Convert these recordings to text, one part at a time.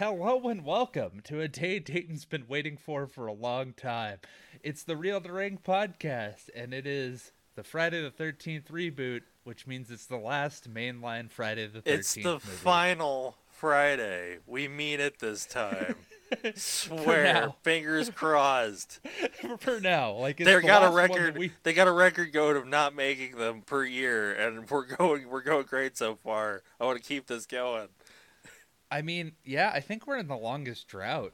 Hello and welcome to a day Dayton's been waiting for for a long time. It's the Real the Ring podcast, and it is the Friday the 13th reboot, which means it's the last mainline Friday the 13th It's the movie. final Friday. We mean it this time. Swear, fingers crossed. for now. Like They the got a last one that record. we- They got a record going of not making them per year, and we're going. We're going great so far. I want to keep this going. I mean, yeah, I think we're in the longest drought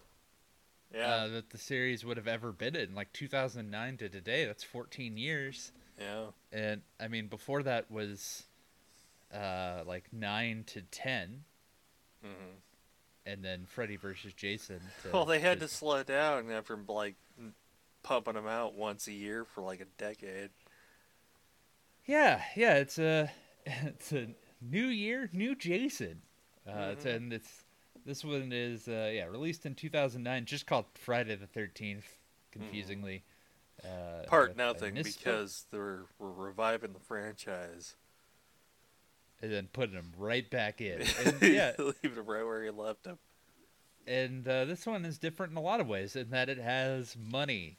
Yeah, uh, that the series would have ever been in. Like 2009 to today, that's 14 years. yeah. and I mean before that was uh like nine to 10 hmm and then Freddy versus Jason. Well, they had to slow down after like pumping them out once a year for like a decade. Yeah, yeah, it's a it's a new year, new Jason. Uh, Mhm. and it's this one is uh, yeah released in 2009, just called Friday the 13th, confusingly. Uh, Part uh, nothing because they're we're reviving the franchise. and then putting him right back in. And, yeah, leaving him right where he left him. and uh, this one is different in a lot of ways in that it has money.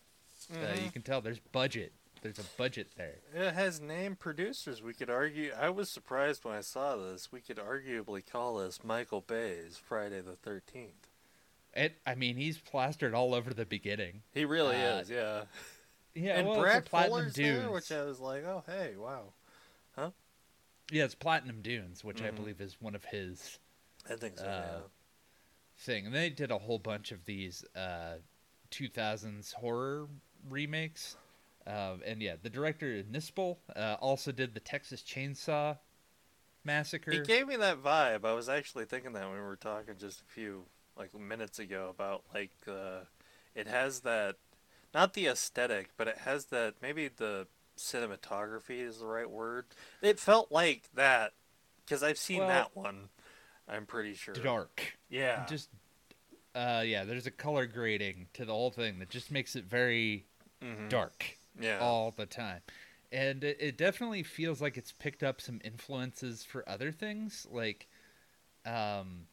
Uh, Mm-hmm. you can tell there's budget. There's a budget there. It has named producers. We could argue. I was surprised when I saw this. We could arguably call this Michael Bay's Friday the Thirteenth. It, I mean, he's plastered all over the beginning. He really Uh, is, yeah. Yeah, and well, Brad Fuller's Dunes. there, which I was like, oh hey, wow. Huh? Yeah, it's Platinum Dunes, which I Mhm. believe is one of his I think so. Uh, thing. And they did a whole bunch of these uh, 2000s horror remakes. Um, and yeah, the director Nispel uh, also did the Texas Chainsaw Massacre. He gave me that vibe. I was actually thinking that when we were talking just a few like minutes ago about like uh, it has that, not the aesthetic, but it has that maybe the cinematography is the right word. It felt like that because I've seen Well- that one. I'm pretty sure. dark. Yeah. Just uh, yeah, there's a color grading to the whole thing that just makes it very Mhm. dark. Yeah. all the time. And it, it definitely feels like it's picked up some influences for other things, like um,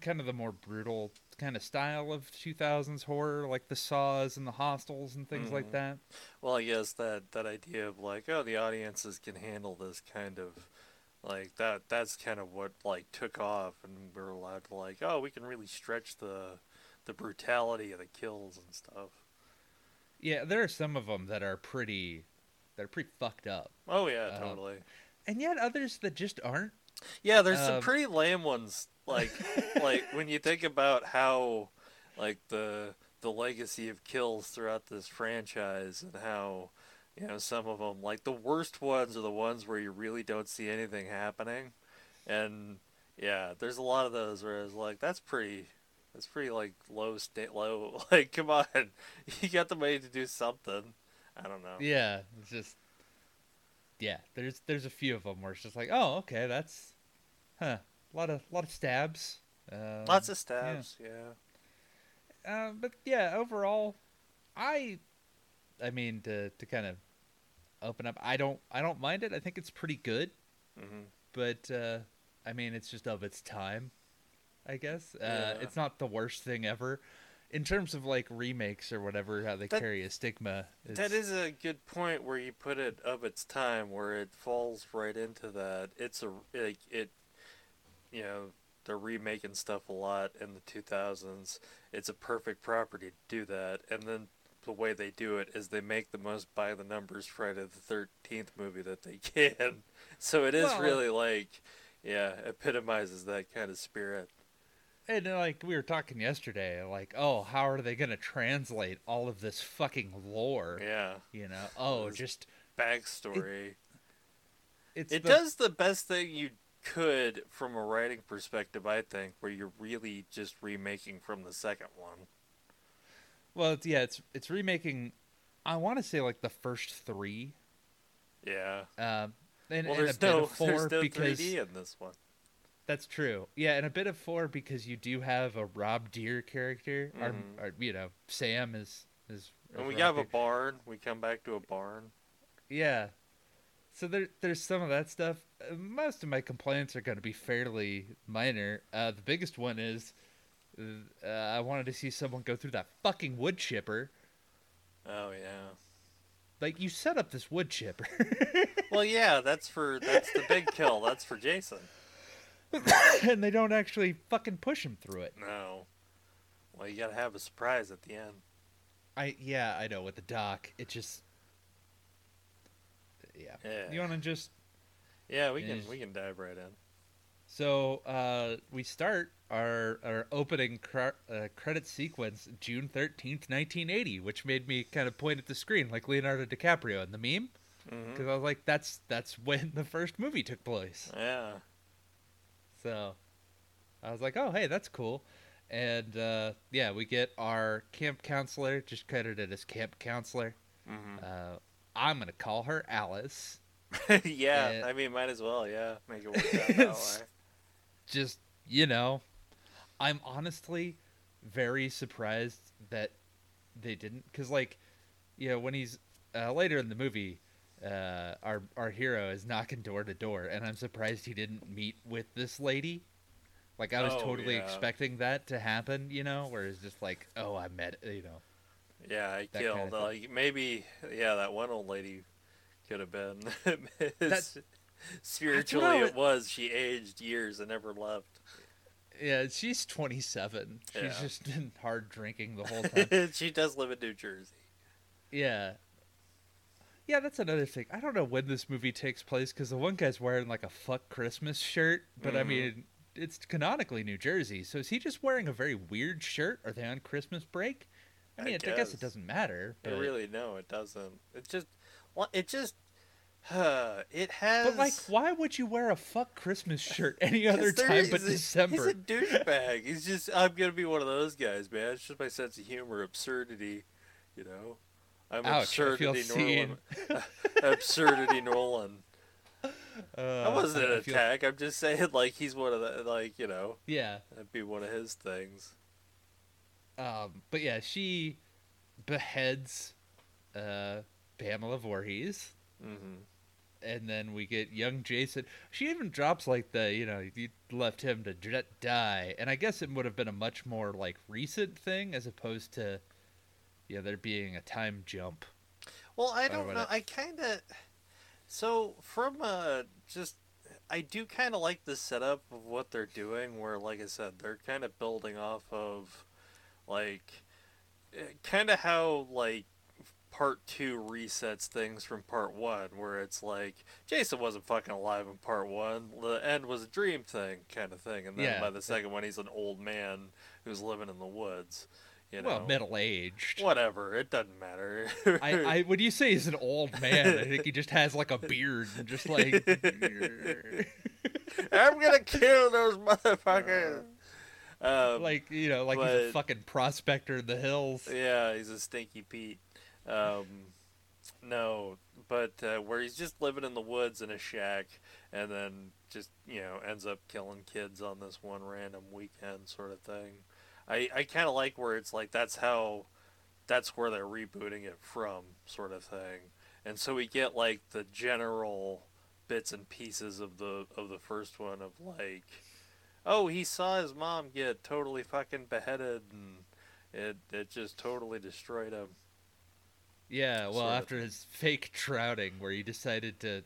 kind of the more brutal kind of style of 2000s horror, like the Saws and the Hostels and things like Mhm. that. Well, I guess that that idea of like, oh, the audiences can handle this kind of like that. That's kind of what like took off, and we are allowed to like, oh, we can really stretch the the brutality of the kills and stuff. Yeah, there are some of them that are pretty, that are pretty fucked up, Oh yeah, Uh, totally. and yet others that just aren't. Yeah, there's some um, pretty lame ones. Like like when you think about how like the the legacy of kills throughout this franchise and how you know some of them like the worst ones are the ones where you really don't see anything happening and yeah there's a lot of those where it's like that's pretty that's pretty like low state low like come on. You got the money to do something. I don't know. Yeah, it's just yeah. There's there's a few of them where it's just like, oh, okay, that's huh, a lot of lot of stabs. Um, lots of stabs yeah, Uh, but yeah, overall, I, I mean, to to kind of open up, I don't I don't mind it. I think it's pretty good, hmm but uh, I mean, it's just of its time, I guess. Uh, Yeah. It's not the worst thing ever. In terms of like remakes or whatever, how they That- carry a stigma. That it's- is a good point where you put it of its time, where it falls right into that. It's a like it, you know, they're remaking stuff a lot in the two thousands. It's a perfect property to do that, and then the way they do it is they make the most by the numbers Friday the Thirteenth movie that they can. So it is Well, really like, yeah, epitomizes that kind of spirit. And uh, like we were talking yesterday, like, oh, how are they gonna translate all of this fucking lore? Yeah, You know, oh, This- just backstory. it's it the- does the best thing you could from a writing perspective, I think, where you're really just remaking from the second one. Well, it's, yeah, it's it's remaking. I want to say like the first three, Yeah. um, and, Well, and a there's no of four there's no because 3D in this one. That's true. Yeah, and a bit of four because you do have a Rob Dier character, or, Mhm. or you know, Sam is is. And we Rob have a barn. We come back to a barn. Yeah. So there, there's some of that stuff. Uh, Most of my complaints are going to be fairly minor. Uh, the biggest one is Uh, I wanted to see someone go through that fucking wood chipper. Oh yeah. Like you set up this wood chipper. Well, yeah, that's for that's the big kill. That's for Jason. and they don't actually fucking push him through it. No. Well, you gotta have a surprise at the end. I yeah, I know with the doc, it just yeah. Yeah. You want to just Yeah, we can we can dive right in. so uh we start our our opening cr- uh, credit sequence June 13th, 1980, which made me kind of point at the screen like Leonardo DiCaprio in the meme because I was like that's that's when the first movie took place. Yeah. So I was like, "Oh, hey, that's cool." And uh yeah, we get our camp counselor, just credited as camp counselor. hmm Uh I'm going to call her Alice. yeah, Yeah. I mean, might as well. Yeah, make it work out that way. just you know i'm honestly very surprised that they didn't because like you know when he's uh, later in the movie uh, our our hero is knocking door to door and i'm surprised he didn't meet with this lady like i was Oh, totally yeah. expecting that to happen you know where it's just like oh i met you know Yeah, I killed. kinda thing. like maybe, yeah, that one old lady could have been. That's- Spiritually, it- it was. She aged years and never left. yeah she's 27 she's Yeah. just been hard drinking the whole time she does live in New Jersey. Yeah. Yeah, that's another thing. I don't know when this movie takes place because the one guy's wearing like a fuck Christmas shirt, but I Mhm. mean, it's canonically New Jersey. So is he just wearing a very weird shirt? Are they on Christmas break? I I mean, I, guess guess. it doesn't matter. I But, really no, it doesn't. It just, it just, uh, it has. but like, why would you wear a fuck Christmas shirt any other time but December? He's a douchebag. He's just, I'm gonna be one of those guys, man. It's just my sense of humor, absurdity, you know. I'm Ouch, absurdity. Nolan. absurdity Nolan. Uh, That wasn't an feel- attack. I'm just saying, like he's one of the, like you know, Yeah. that'd be one of his things. Um, but yeah, she beheads uh, Pamela Voorhees. hmm and then we get young Jason. She even drops like the you know you left him to die, and I guess it would have been a much more like recent thing as opposed to yeah there being a time jump. Well, I don't know. it- I kind of so from uh just I do kind of like the setup of what they're doing. Where, like I said, they're kind of building off of like kind of how like part two resets things from part one, where it's like Jason wasn't fucking alive in part one. The end was a dream thing, kind of thing, and then Yeah. by the second one, he's an old man who's living in the woods. You know, Well, middle aged. whatever. It doesn't matter. I, I when you say he's an old man, I think he just has like a beard and just like I'm gonna kill those motherfuckers. Um, like you know like he's a fucking prospector in the hills. yeah, he's a stinky Pete. Um, no, but uh, where he's just living in the woods in a shack, and then just you know ends up killing kids on this one random weekend sort of thing. I I kind of like where it's like that's how, that's where they're rebooting it from sort of thing, and so we get like the general bits and pieces of the of the first one of like oh he saw his mom get totally fucking beheaded and it it just totally destroyed him. Yeah, well, Sort of after his fake trouting where he decided to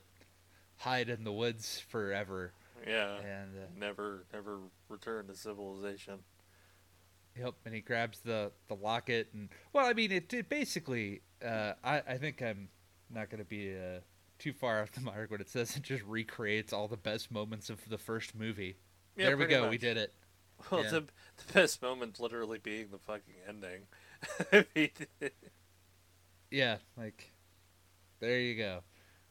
hide in the woods forever, yeah. And uh, never never return to civilization Yep, and he grabs the the locket, and well, I mean, it, it basically. Uh, I I think I'm not going to be uh, too far off the mark when it says it just recreates all the best moments of the first movie. Yeah, there we go, we did it. well Yeah. the, the best moment literally being the fucking ending I mean, Yeah, like there you go.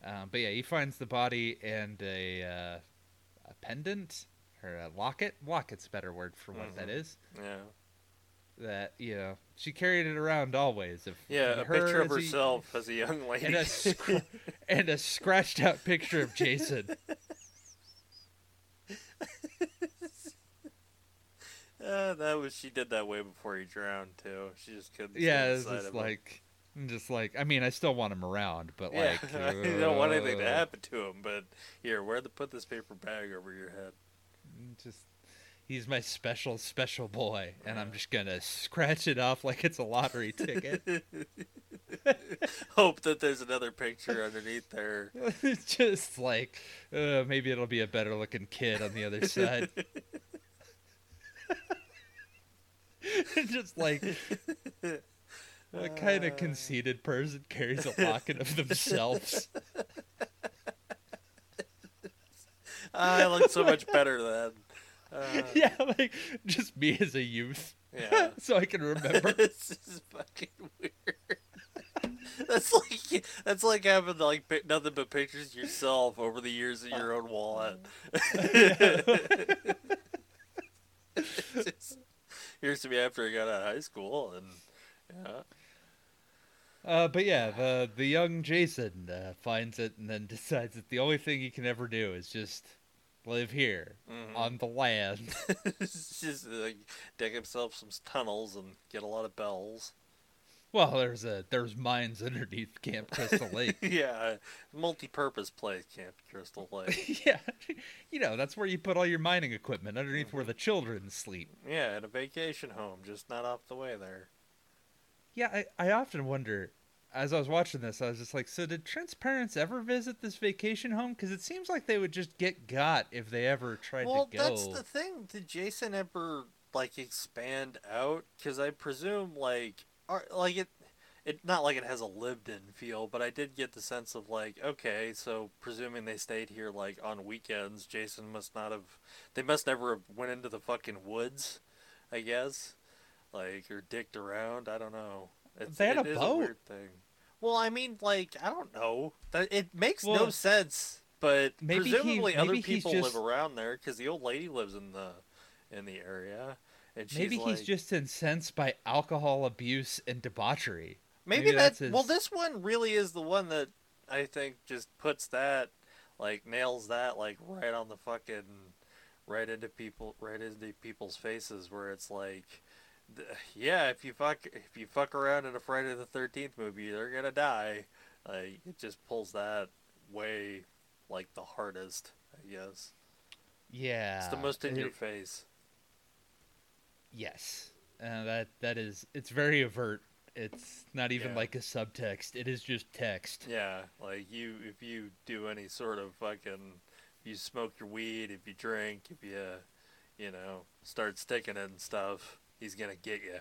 Um, but yeah, he finds the body and a uh, a pendant or a locket. Locket's a better word for what that Mhm. is. yeah That you know she carried it around always. Of yeah a picture of as a- herself as a young lady and a scr- and a scratched out picture of Jason. uh, that was she did that way before he drowned too she just couldn't yeah, it's just of him. like, I'm just like, I mean, I still want him around, but yeah, like, I don't want anything to uh, happen to him, but here, where to put this paper bag over your head? Just, he's my special special boy, and I'm just gonna scratch it off like it's a lottery ticket. Hope that there's another picture underneath there. just like uh, maybe it'll be a better looking kid on the other side. just like what kind of conceited person carries a locket of themselves? I look so much better then. Uh, yeah, like just me as a youth. Yeah. so I can remember. this is fucking weird. that's like that's like having like nothing but pictures of yourself over the years in your own wallet. Just- here's to me after I got out of high school, and yeah, Uh, but yeah, the the young Jason uh, finds it and then decides that the only thing he can ever do is just live here Mhm. on the land. Just like dig himself some tunnels and get a lot of bells. well, there's a there's mines underneath Camp Crystal Lake. yeah, uh, multi-purpose place, Camp Crystal Lake. yeah, you know that's where you put all your mining equipment underneath where mm-hmm. the children sleep. yeah, and a vacation home, just not off the way there. Yeah, I, I often wonder. As I was watching this, I was just like, so did Trent's parents ever visit this vacation home? Because it seems like they would just get got if they ever tried well, to go. Well, that's the thing. Did Jason ever like expand out? Because I presume like, are, like it, it not like it has a lived-in feel, but I did get the sense of like, okay, so presuming they stayed here like on weekends, Jason must not have. They must never have went into the fucking woods, I guess, like or dicked around. I don't know. It's, They had it a boat. weird thing. Well, I mean, like I don't know. It makes no sense. But maybe he- presumably other maybe he's people just- live around there because the old lady lives in the in the area, and she's Maybe like, he's just incensed by alcohol abuse and debauchery. maybe, maybe that. that's Well, this one really is the one that I think just puts that like nails that like right on the fucking right into people right into people's faces where it's like. Yeah, if you fuck if you fuck around in a Friday the Thirteenth movie, they're gonna die. Like it just pulls that way like the hardest, I guess. Yeah, It's the most in your face. Yes, uh, that that is. It's very overt. It's not even Yeah. like a subtext. It is just text. Yeah, like you, if you do any sort of fucking, if you smoke your weed, if you drink, if you, you know, start sticking it and stuff, he's gonna get you.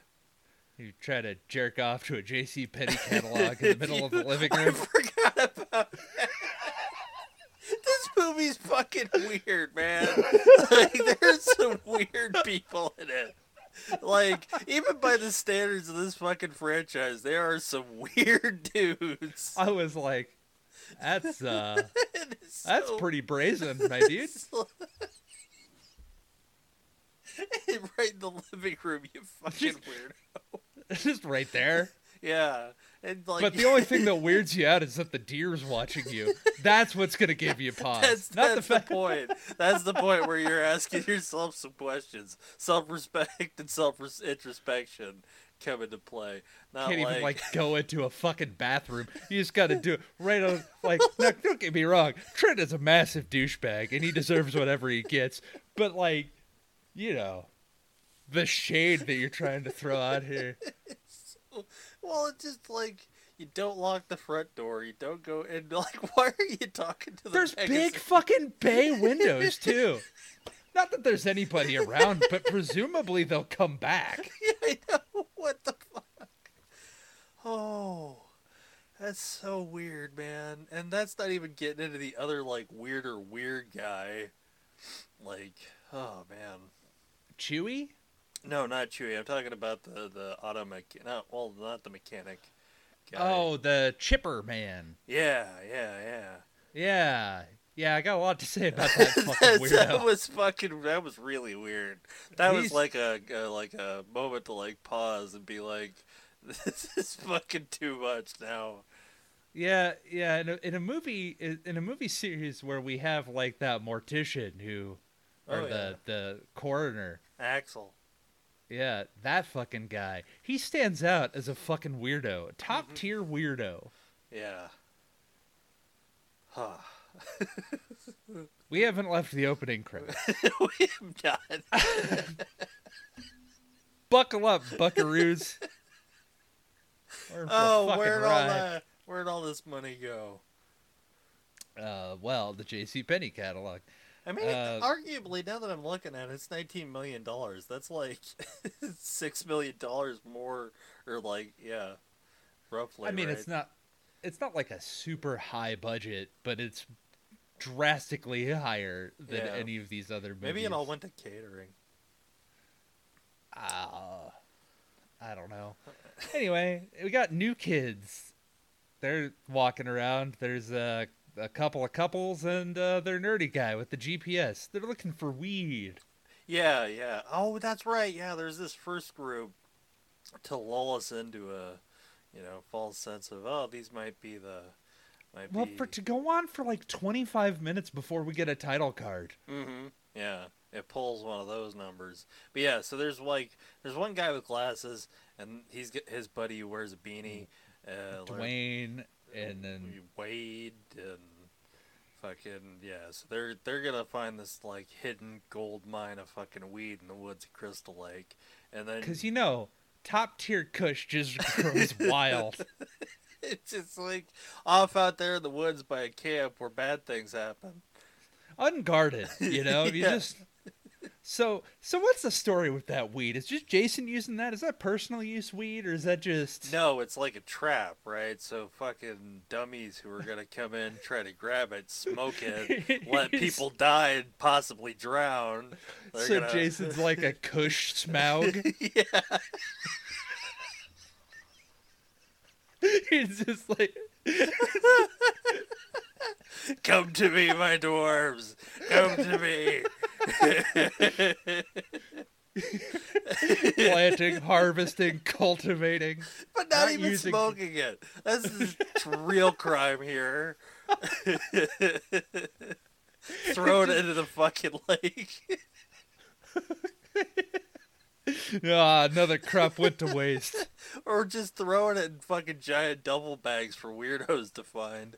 You try to jerk off to a J.C. Penney catalog in the middle of the living I room. forgot about that. this movie's fucking weird, man. like, there's some weird people in it. Like, even by the standards of this fucking franchise, there are some weird dudes. I was like, "That's uh, is that's so pretty brazen, my dude." right in the living room, you fucking weirdo. It's just right there. Yeah, and like, But the only thing that weirds you out is that the deer's watching you. That's what's gonna give you pause. that's, Not that's the the, fact. point. That's the point where you're asking yourself some questions. Self-respect and self-introspection come into play. Not can't like, even like go into a fucking bathroom. You just got to do it right on. Like, now, don't get me wrong. Trent is a massive douchebag, and he deserves whatever he gets. But like, you know, the shade that you're trying to throw out here. well, it's just like you don't lock the front door. You don't go and like, why are you talking to the? There's magazine? big fucking bay windows too. Not that there's anybody around, but presumably they'll come back. Yeah, I know. What the fuck? Oh, that's so weird, man. And that's not even getting into the other like weirder weird guy. Like, oh man. Chewie? No, not Chewie. I'm talking about the the auto mechanic. No, well, not the mechanic. Guy. Oh, the chipper man. yeah, yeah, yeah. Yeah. Yeah, I got a lot to say about that fucking That's- that was fucking. That was really weird. That was like a, a like a moment to like pause and be like, "This is fucking too much now." Yeah, yeah. In a, in a movie, in a movie series where we have like that mortician who, or Oh, the the coroner. Axel. Yeah, that fucking guy. He stands out as a fucking weirdo, Mm-hmm. top tier weirdo. Yeah. Huh. We haven't left the opening credits. we have not. Buckle up, buckaroos. We're in for a Oh, where'd all that? Where'd all this money go? Uh, well, the J.C. Penney catalog. I mean, Uh, arguably, now that I'm looking at it, it's nineteen million dollars. That's like six million dollars more, or like, yeah, roughly. I mean, right? it's not, it's not like a super high budget, but it's drastically higher than Yeah. any of these other movies. Maybe it all went to catering. Uh, I don't know. Anyway, we got new kids. They're walking around. There's a, a couple of couples and uh, their nerdy guy with the GPS. They're looking for weed. Yeah, yeah. Oh, that's right. Yeah, there's this first group to lull us into a, you know, false sense of oh, these might be the, might Well, be. for to go on for like 25 minutes before we get a title card. Mm-hmm. Yeah, it pulls one of those numbers. But yeah, so there's like there's one guy with glasses, and he's his buddy who wears a beanie. Uh, like- Dwayne and then Wade and fucking yeah. So they're they're gonna find this like hidden gold mine of fucking weed in the woods of Crystal Lake, and then because you know top tier Kush just grows wild. it's just like off out there in the woods by a camp where bad things happen. unguarded you know you just so so what's the story with that weed is just jason using that is that personal use weed or is that just No, it's like a trap, right? So fucking dummies who are gonna come in, try to grab it, smoke it, let people die and possibly drown. They're so gonna- jason's like a kush smaug yeah, he's just like come to me, my dwarves. Come to me. Planting harvesting cultivating But not, Not even using- smoking it. This is real crime here. Throw it into the fucking lake. ah another crop went to waste or just throwing it in fucking giant double bags for weirdos to find.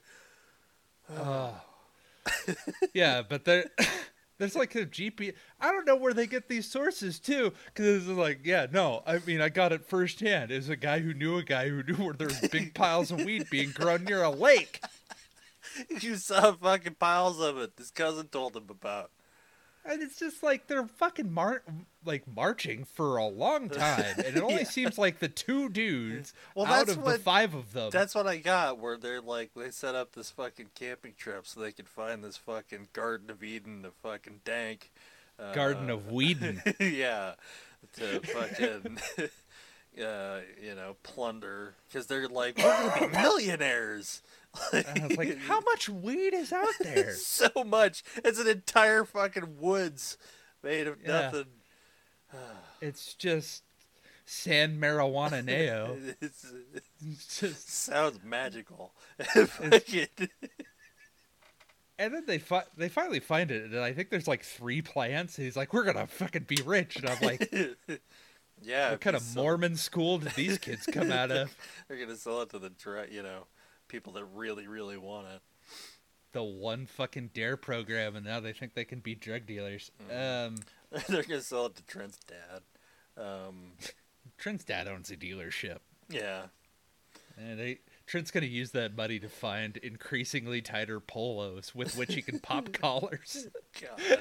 Oh. yeah, but there, there's like a GP. I don't know where they get these sources too, because it's like, yeah, no, I mean, I got it firsthand. Is a guy who knew a guy who knew where there's big piles of weed being grown near a lake, You saw fucking piles of it. This cousin told him about. And it's just like they're fucking mar- like marching for a long time, and it only Yeah. seems like the two dudes Well, out of what- the five of them. That's what I got. Where they're like, they set up this fucking camping trip so they could find this fucking Garden of Eden, the fucking dank. Uh, Garden of Whedon. yeah, to fucking, uh, you know, plunder because they're like, we're gonna be millionaires. And I was like, how much weed is out there? so much. It's an entire fucking woods made of Yeah. nothing. It's just sand marijuana neo. It's, it It's just sounds magical. And then they fi- they finally find it, and I think there's like three plants. And he's like, "We're gonna fucking be rich," and I'm like, yeah. "What kind of Mormon school did these kids come out of?" They're gonna sell it to the you know people that really really want it. The one fucking Dare program, and now they think they can be drug dealers. Mm. Um, They're gonna sell it to Trent's dad. Um, Trent's dad owns a dealership, yeah. and they, Trent's gonna use that money to find increasingly tighter polos with which he can pop collars. God,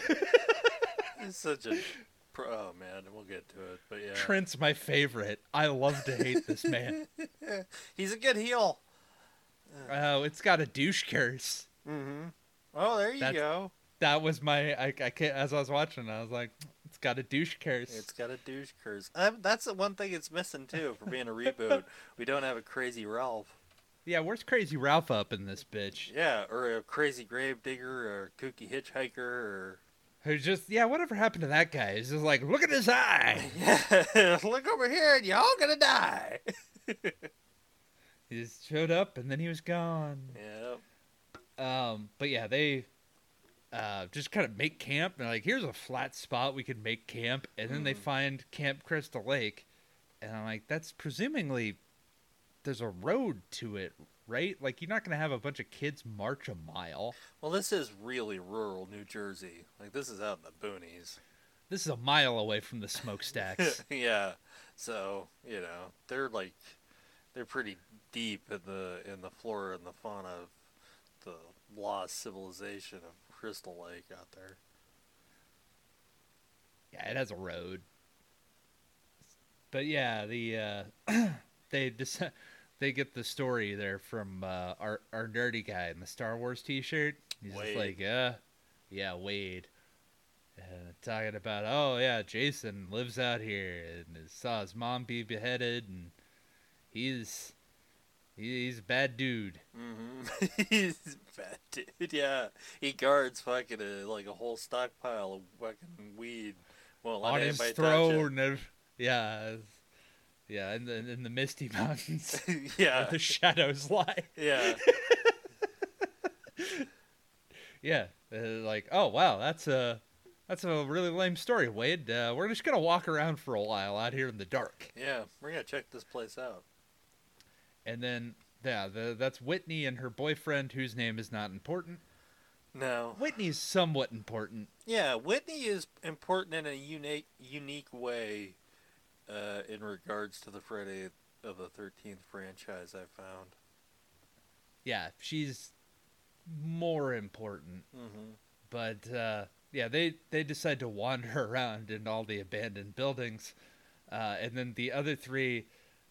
he's such a pro. Oh man, we'll get to it, but yeah, Trent's my favorite. I love to hate this man. he's a good heel. Oh, it's got a douche curse. Mm-hmm. Oh, there you That's- go. That was my. I, I can't, as I was watching, I was like, "It's got a douche curse." It's got a douche curse. Um, that's the one thing it's missing too. For being a reboot, we don't have a crazy Ralph. Yeah, where's Crazy Ralph up in this bitch? Yeah, or a crazy grave digger, or a kooky hitchhiker, or Who's just yeah, whatever happened to that guy? He's just like, look at his eye. yeah, look over here, and y'all gonna die. He just showed up and then he was gone. Yeah. Um, but yeah, they uh just kind of make camp and like, here's a flat spot we could make camp, and then they Mhm. find Camp Crystal Lake, and I'm like, that's presumably there's a road to it, right? Like you're not gonna have a bunch of kids march a mile. Well, this is really rural New Jersey. Like this is out in the boonies. This is a mile away from the smokestacks. yeah. So you know they're like they're pretty deep in the in the flora and the fauna of the lost civilization of Crystal Lake out there. yeah, it has a road. But yeah, the uh, they just they get the story there from uh, our our nerdy guy in the Star Wars T-shirt. He's just like, uh, yeah, Wade, uh, talking about, oh yeah, Jason lives out here and saw his mom be beheaded, and he's he- he's a bad dude. Mm-hmm. He's a bad dude. Yeah, he guards fucking a, like a whole stockpile of fucking weed. Won't on his anybody touch it. throne of yeah, yeah, in the in the Misty Mountains yeah, the shadows lie. yeah. Yeah, uh, like oh wow, that's a that's a really lame story, Wade. Uh, we're just gonna walk around for a while out here in the dark, Yeah, we're gonna check this place out. And then yeah, the, that's Whitney and her boyfriend, whose name is not important. No. Whitney's somewhat important. Yeah, Whitney is important in a unique unique way uh, in regards to the Friday of the Thirteenth franchise. I found. Yeah, she's more important, Mm-hmm. but uh, yeah, they they decide to wander around in all the abandoned buildings, uh, and then the other three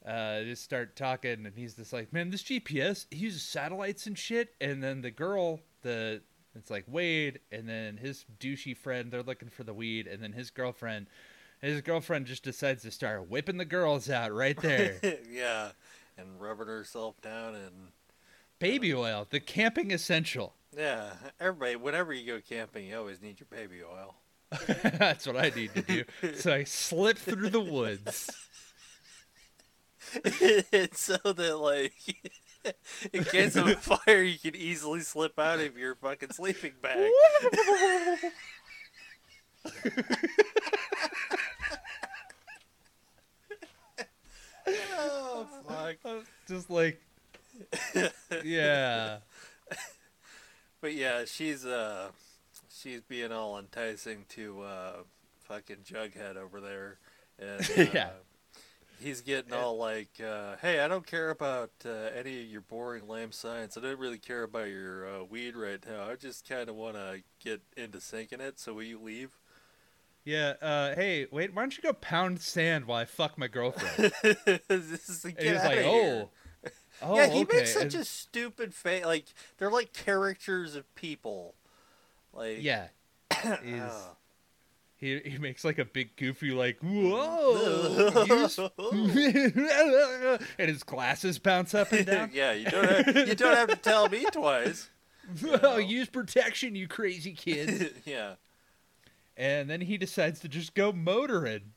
uh, just start talking, and he's just like, "Man, this GPS he uses satellites and shit." And then the girl, the it's like Wade, and then his douchey friend, they're looking for the weed, and then his girlfriend, his girlfriend just decides to start whipping the girls out right there. yeah, and rubbing herself down and Baby oil, the camping essential. yeah. Everybody, whenever you go camping, you always need your baby oil. That's what I need to do. So I slip through the woods. it's so that like in case of a fire you can easily slip out of your fucking sleeping bag oh fuck Just like, yeah. but yeah she's uh she's being all enticing to uh fucking jughead over there and uh, Yeah. He's getting all like, uh, "Hey, I don't care about uh, any of your boring, lame science. I don't really care about your uh, weed right now. I just kind of want to get into sinking it. So will you leave?" Yeah, uh, hey, wait, why don't you go pound sand while I fuck my girlfriend? this is get he's like, here. oh. Oh, yeah, he okay. makes such a stupid face. Like they're like characters of people. Like Yeah. Oh. He, he makes like a big goofy, like, whoa. and his glasses bounce up and down. yeah, you don't have, you don't have to tell me twice. oh, use protection, you crazy kids. yeah. and then he decides to just go motoring.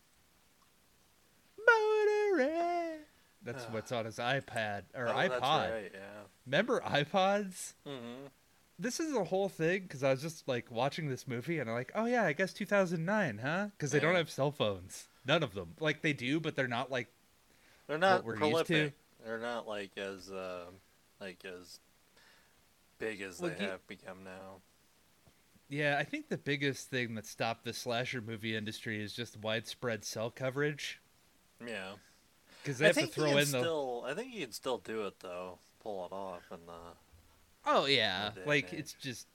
Motoring. That's what's on his iPad or Oh, iPod. That's right. Yeah. Remember iPods? hmm This is a whole thing because I was just like watching this movie and I'm like, oh yeah, I guess 2009, huh? Because they don't have cell phones. None of them. Like they do, but they're not like. They're not we're used to. prolific. They're not like as uh, like as big as Look, they you- have become now. Yeah, I think the biggest thing that stopped the slasher movie industry is just widespread cell coverage. Yeah. Because they I have to think throw in the. still. I think you can still do it though. Pull it off and uh. Oh yeah, like age. it's just.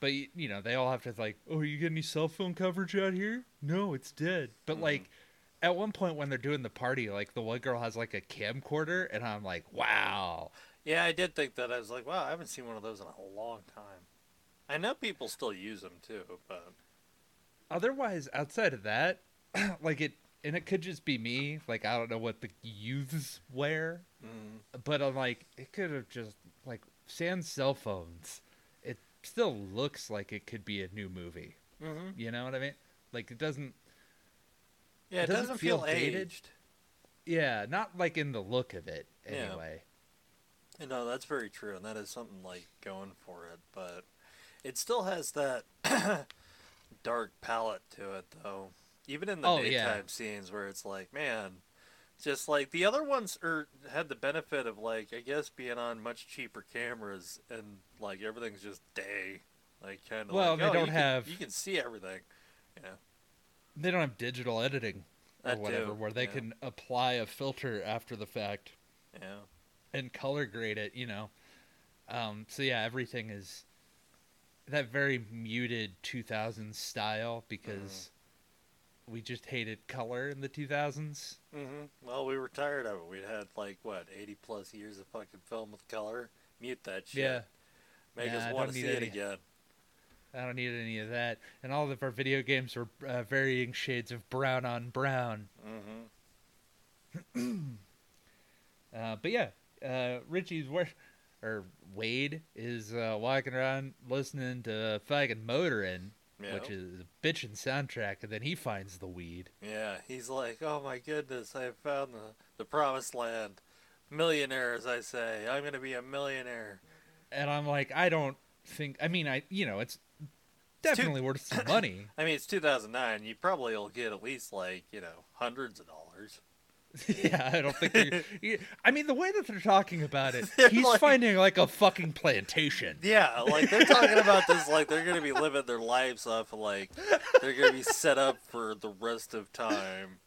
But you know, they all have to like, oh, you get any cell phone coverage out here? No, it's dead. But Mhm. like, at one point when they're doing the party, like the one girl has like a camcorder, and I'm like, wow. Yeah, I did think that. I was like, wow, I haven't seen one of those in a long time. I know people still use them too, but Otherwise, outside of that, like it, and it could just be me. Like I don't know what the youths wear, mm, but I'm like, it could have just sans cell phones. It still looks like it could be a new movie. hmm You know what I mean? Like it doesn't. yeah, it doesn't doesn't, feel feel, aged. Yeah, not like in the look of it Yeah. anyway. You know, that's very true, and that is something like going for it, but it still has that dark palette to it, though. Even in the Oh, daytime yeah. scenes where it's like, man, Just like the other ones are had the benefit of like I guess being on much cheaper cameras and like everything's just day, like kind of. Well, like, they oh, don't you have- Can, you can see everything. Yeah. They don't have digital editing or That whatever too, where they yeah. can apply a filter after the fact Yeah. and color grade it, you know. Um, so yeah, everything is that very muted 2000s style because we just hated color in the 2000s. hmm Well, we were tired of it. We'd had like what eighty plus years of fucking film with color. Mute that shit. Yeah. Make Nah, us I want to don't see need it any- again. I don't need any of that. And all of our video games were uh, varying shades of brown on brown. hmm Uh, but yeah, uh, Richie's where, or Wade is uh, walking around listening to fucking motoring, Yeah. which is a bitchin' soundtrack, and then he finds the weed. Yeah. He's like, oh my goodness, I found the the promised land. Millionaires, I say. I'm gonna be a millionaire. And I'm like, I don't think. I mean, I you know, it's definitely worth some money. I mean, it's 2009. You probably will get at least like you know hundreds of dollars. yeah, I don't think. I mean, the way that they're talking about it, They're he's like- finding like a fucking plantation. Yeah, like they're talking about this like they're gonna be living their lives off of like they're gonna be set up for the rest of time.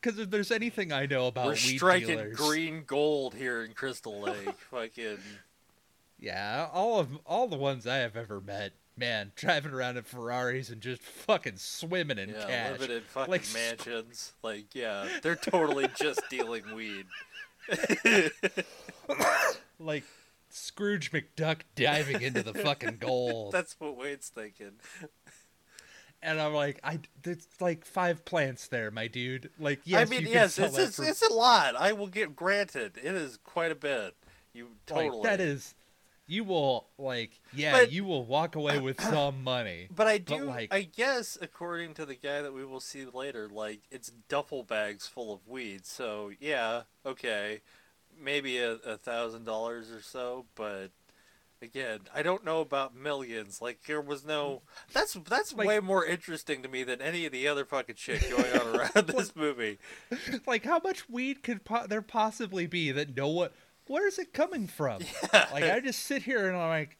Because if there's anything I know about We're striking dealers, green gold here in Crystal Lake. Fucking yeah, all of all the ones I have ever met, man, driving around in Ferraris and just fucking swimming in yeah, cash. living in fucking Like, mansions. Like yeah, they're totally just dealing weed. like Scrooge McDuck diving into the fucking gold. That's what Wade's thinking. and I'm like, I there's like five plants there, my dude. Like, yes, I mean, you can yes, it's it's, for- it's a lot. I will get granted. It is quite a bit. You like, totally. that is. You will like, yeah, But- you will walk away with some money. But I But, do, like- I guess, according to the guy that we will see later, like it's duffel bags full of weed. So yeah, okay, maybe a, a thousand dollars or so. But again, I don't know about millions. Like there was no. That's that's Like- way more interesting to me than any of the other fucking shit going on around this movie. like, how much weed could po- there possibly be that no one? Where is it coming from? Yeah. Like, I just sit here and I'm like,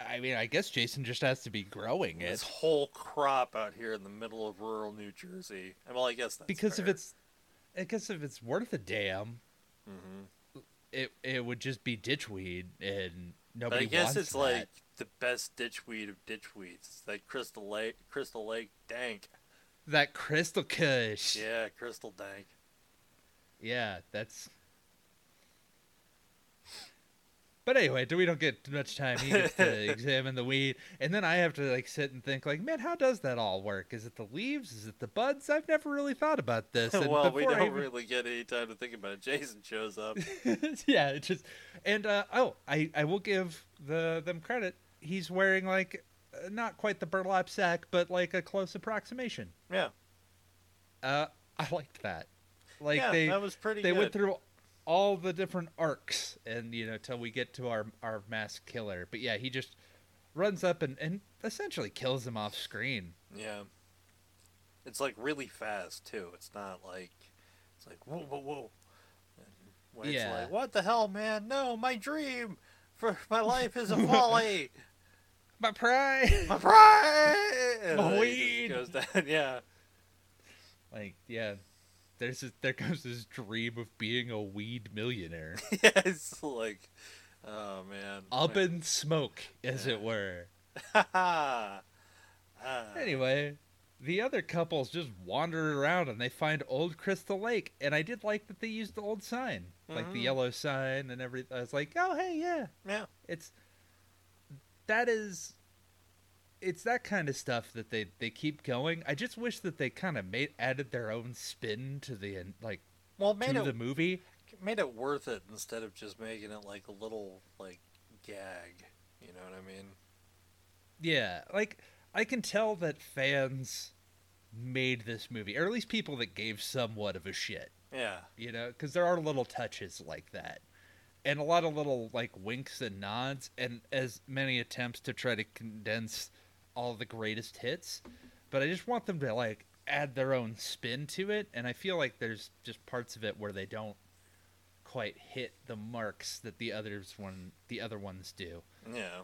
I mean, I guess Jason just has to be growing it. This whole crop out here in the middle of rural New Jersey. Well, I guess that's because if it's, I guess if it's worth a damn, Mhm. it it would just be ditchweed and But nobody I guess it's that. like the best ditchweed of ditchweeds. It's like Crystal Lake, Crystal Lake Dank. that crystal kush. Yeah, Crystal Dank. Yeah, that's. But anyway, do we don't get much time. He gets to examine the weed, and then I have to like sit and think, like, man, how does that all work? Is it the leaves? Is it the buds? I've never really thought about this. And well, we don't even- really get any time to think about it. Jason shows up. yeah, it just and uh, oh, I I will give the them credit. He's wearing like uh, not quite the burlap sack, but like a close approximation. Yeah, Uh, I liked that. Like yeah, they that was pretty they good. went through all the different arcs and you know till we get to our our mass killer but yeah he just runs up and, and essentially kills him off screen Yeah, it's like really fast too. It's not like it's like whoa, whoa, whoa. Wade's Yeah. like, what the hell, man? No, my dream for my life is a folly. my pride my pride. My weed. goes down. Yeah. like yeah there's this, there comes this dream of being a weed millionaire yeah, it's like, oh man. up in smoke as it were Ah. anyway the other couples just wander around and they find old crystal lake and i did like that they used the old sign like the Mhm. yellow sign and everything i was like oh hey yeah yeah. it's that is it's that kind of stuff that they they keep going i just wish that they kind of made added their own spin to the like Well, made to it the movie made it worth it instead of just making it like a little like gag. You know what I mean? yeah like i can tell that fans made this movie or at least people that gave somewhat of a shit Yeah. you know because there are little touches like that and a lot of little like winks and nods and as many attempts to try to condense all the greatest hits but i just want them to like add their own spin to it, and I feel like there's just parts of it where they don't quite hit the marks that the others one the other ones do. Yeah.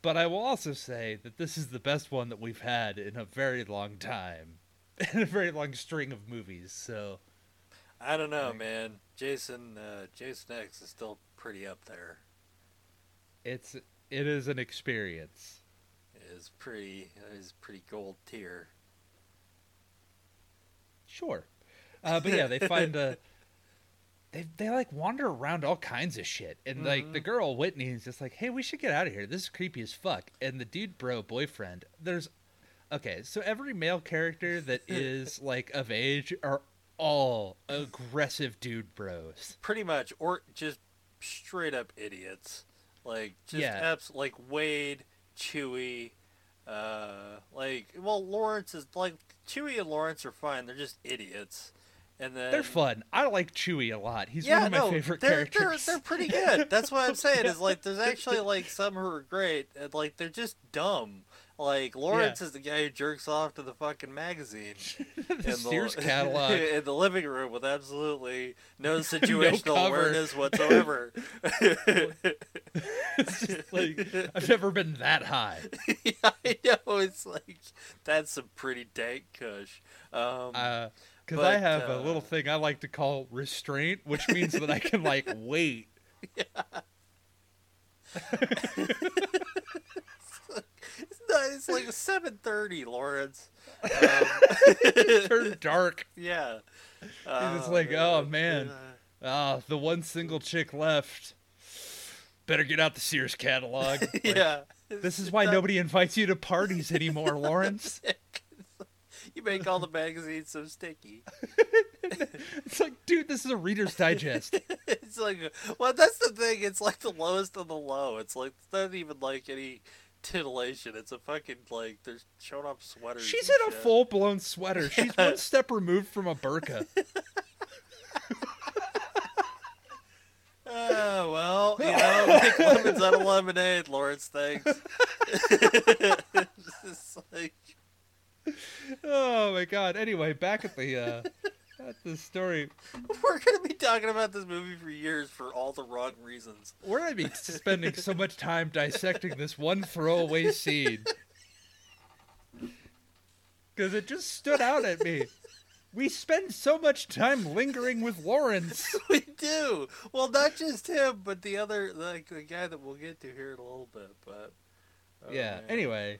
But I will also say that this is the best one that we've had in a very long time, in a very long string of movies. So I don't know, Right. man. Jason uh, Jason X is still pretty up there. it's it is an experience. Is pretty is pretty gold tier. Sure, uh, but yeah, they find a. They, they like wander around all kinds of shit and like the girl whitney is just like hey we should get out of here this is creepy as fuck and the dude bro boyfriend there's okay so every male character that is like of age are all aggressive dude bros Pretty much, or just straight up idiots. Like just Yeah. abs- like Wade, Chewie, uh, like well Lawrence is like Chewie and Lawrence are fine. They're just idiots. And then they're fun i like Chewie a lot he's yeah, one of my no, favorite they're, characters They're, they're pretty good. That's what I'm saying. Is like there's actually like some who are great, and like they're just dumb. Like Lawrence is the guy who jerks off to the fucking magazine the Sears catalog. in the living room with absolutely no situational cover. awareness whatsoever. It's just like I've never been that high. yeah, I know. It's like that's some pretty dank kush. Um, Because I have a uh, little thing I like to call restraint, which means that I can like wait. It's, not, it's like seven thirty, Lawrence. Um, Turn dark. yeah. it's like, oh, man. man. Ah, the one single chick left. Better get out the Sears catalog. Like, yeah. This is why nobody invites you to parties anymore, Lawrence. You make all the magazines so sticky. It's like, dude, this is a Reader's Digest. It's like, well, that's the thing. It's like the lowest of the low. It's like it's not even like any titillation. It's a fucking like they're showing off sweaters. She's in a shit. full blown sweater. She's one step removed from a burqa. Oh well, you know, make lemons out of lemonade. Lawrence just like, Oh my god. Anyway, back at the uh at the story. we're gonna be talking about this movie for years for all the wrong reasons. We're gonna be spending so much time dissecting this one throwaway scene. Cause it just stood out at me. We spend so much time lingering with Lawrence. we do. Well, not just him, but the other, like the guy that we'll get to here in a little bit. But oh, yeah. man. Anyway,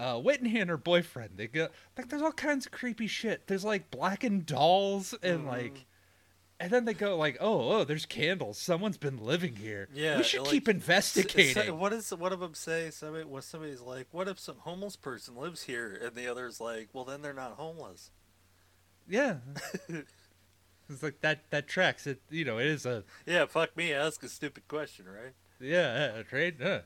uh, Whitney and her boyfriend. They go like there's all kinds of creepy shit. There's like blackened dolls and Mhm. like, and then they go like, oh, oh, there's candles. Someone's been living here. Yeah, we should like, keep S- s- investigating. what does one of them say? Somebody, what somebody's like, "What if some homeless person lives here?" And the other's like, "Well, then they're not homeless." Yeah. it's like that that tracks. It you know, it is a Yeah, fuck me. Ask a stupid question, right? yeah, yeah right? Yeah.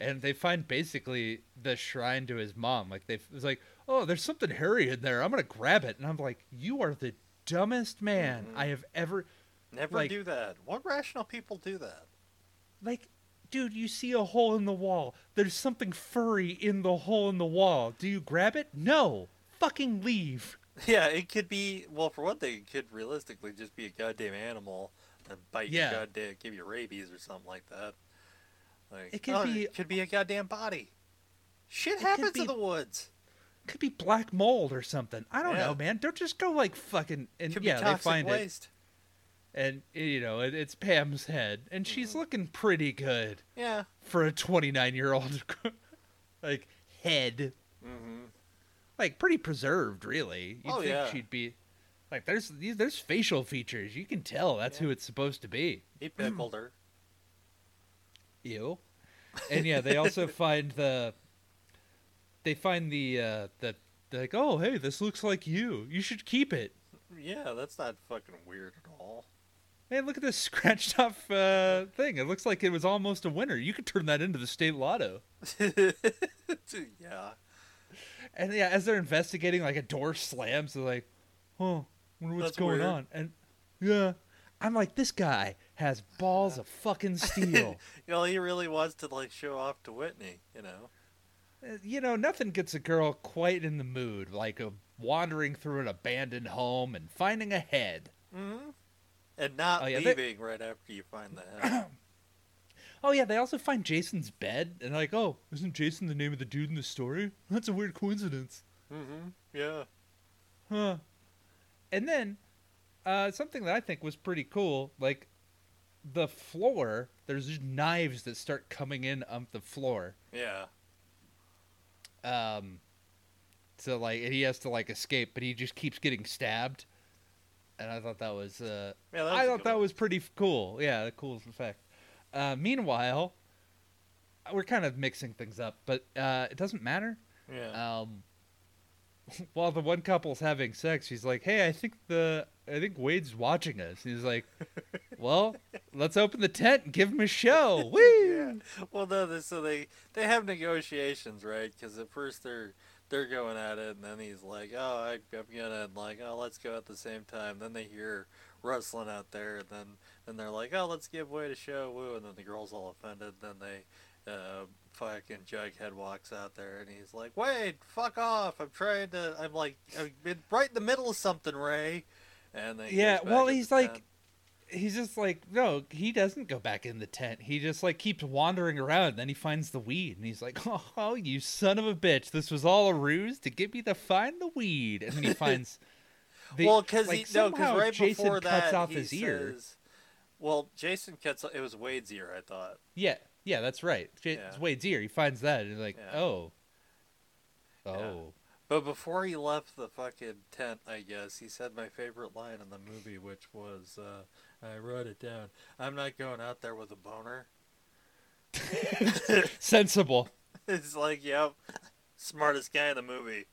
And they find basically the shrine to his mom. Like they was like, "Oh, there's something hairy in there. I'm going to grab it." And I'm like, "You are the dumbest man Mhm. I have ever Never Like- do that. What rational people do that? like Dude, you see a hole in the wall. There's something furry in the hole in the wall. Do you grab it? No. Fucking leave. Yeah, it could be. Well, for one thing, it could realistically just be a goddamn animal and bite Yeah. you, goddamn, give you rabies or something like that. Like, It could oh, be- It could be a goddamn body. Shit happens be- in the woods. Could be black mold or something. I don't Yeah. know, man. Don't just go like fucking and Could yeah, be they find it. and you know it, it's Pam's head, and she's Mm-hmm. looking pretty good Yeah. for a 29 year old, like head, Mm-hmm. like pretty preserved, really. You'd Oh, think yeah. she'd be like there's there's facial features. You can tell that's who it's supposed to be. He pickled her. Ew. And yeah, they also find the they find the uh the they're like, oh hey, this looks like you. You should keep it. Yeah, that's not fucking weird at all. Man, look at this scratched off uh, thing. It looks like it was almost a winner. You could turn that into the state lotto. yeah. And yeah, as they're investigating, like a door slams. They're like, "Oh, wonder what's That's going weird. on?" And yeah, I'm like, this guy has balls of fucking steel. You know, he really wants to like show off to Whitney, you know. Uh, You know, nothing gets a girl quite in the mood like a wandering through an abandoned home and finding a head. Mm-hmm. And not Oh, yeah, they- leaving right after you find the head. Oh yeah, they also find Jason's bed and like, oh, isn't Jason the name of the dude in the story? That's a weird coincidence. mm-hmm. Yeah. Huh. And then, uh, something that I think was pretty cool, like the floor. There's knives that start coming in up the floor. Yeah. Um, so like, and he has to like escape, but he just keeps getting stabbed. And I thought that was, uh, Yeah. That was I thought that one. was pretty f- cool. Yeah, the coolest effect. Uh, meanwhile, we're kind of mixing things up, but uh, it doesn't matter. Yeah. Um, while the one couple's having sex, she's like, "Hey, I think the I think Wade's watching us." He's like, "Well, let's open the tent and give him a show." Woo! yeah. Well, no. They, so they they have negotiations, right? Because at first they're they're going at it, and then he's like, "Oh, I, I'm gonna like, oh, let's go at the same time." Then they hear rustling out there, and then then they're like, "Oh, let's give Wade a show." Woo! And then the girl's all offended. Then they. Uh, fucking Jughead walks out there and he's like, "Wade, fuck off! I'm trying to. I'm like, I've been right in the middle of something, Ray." And then Yeah, well, he's like- tent. He's just like, no, he doesn't go back in the tent. He just like keeps wandering around. Then he finds the weed, and he's like, "Oh, you son of a bitch! This was all a ruse to get me to find the weed." And then he finds. The, well, because like, he no, because right Jason before cuts that off he his ear. Well, Jason cuts. It was Wade's ear, I thought. Yeah, yeah, that's right. J- Yeah. It's Wade's ear. He finds that, and he's like, Yeah. "Oh, oh." Yeah. But before he left the fucking tent, I guess he said my favorite line in the movie, which was, uh, I wrote it down. I'm not going out there with a boner. sensible. It's like, yep, smartest guy in the movie.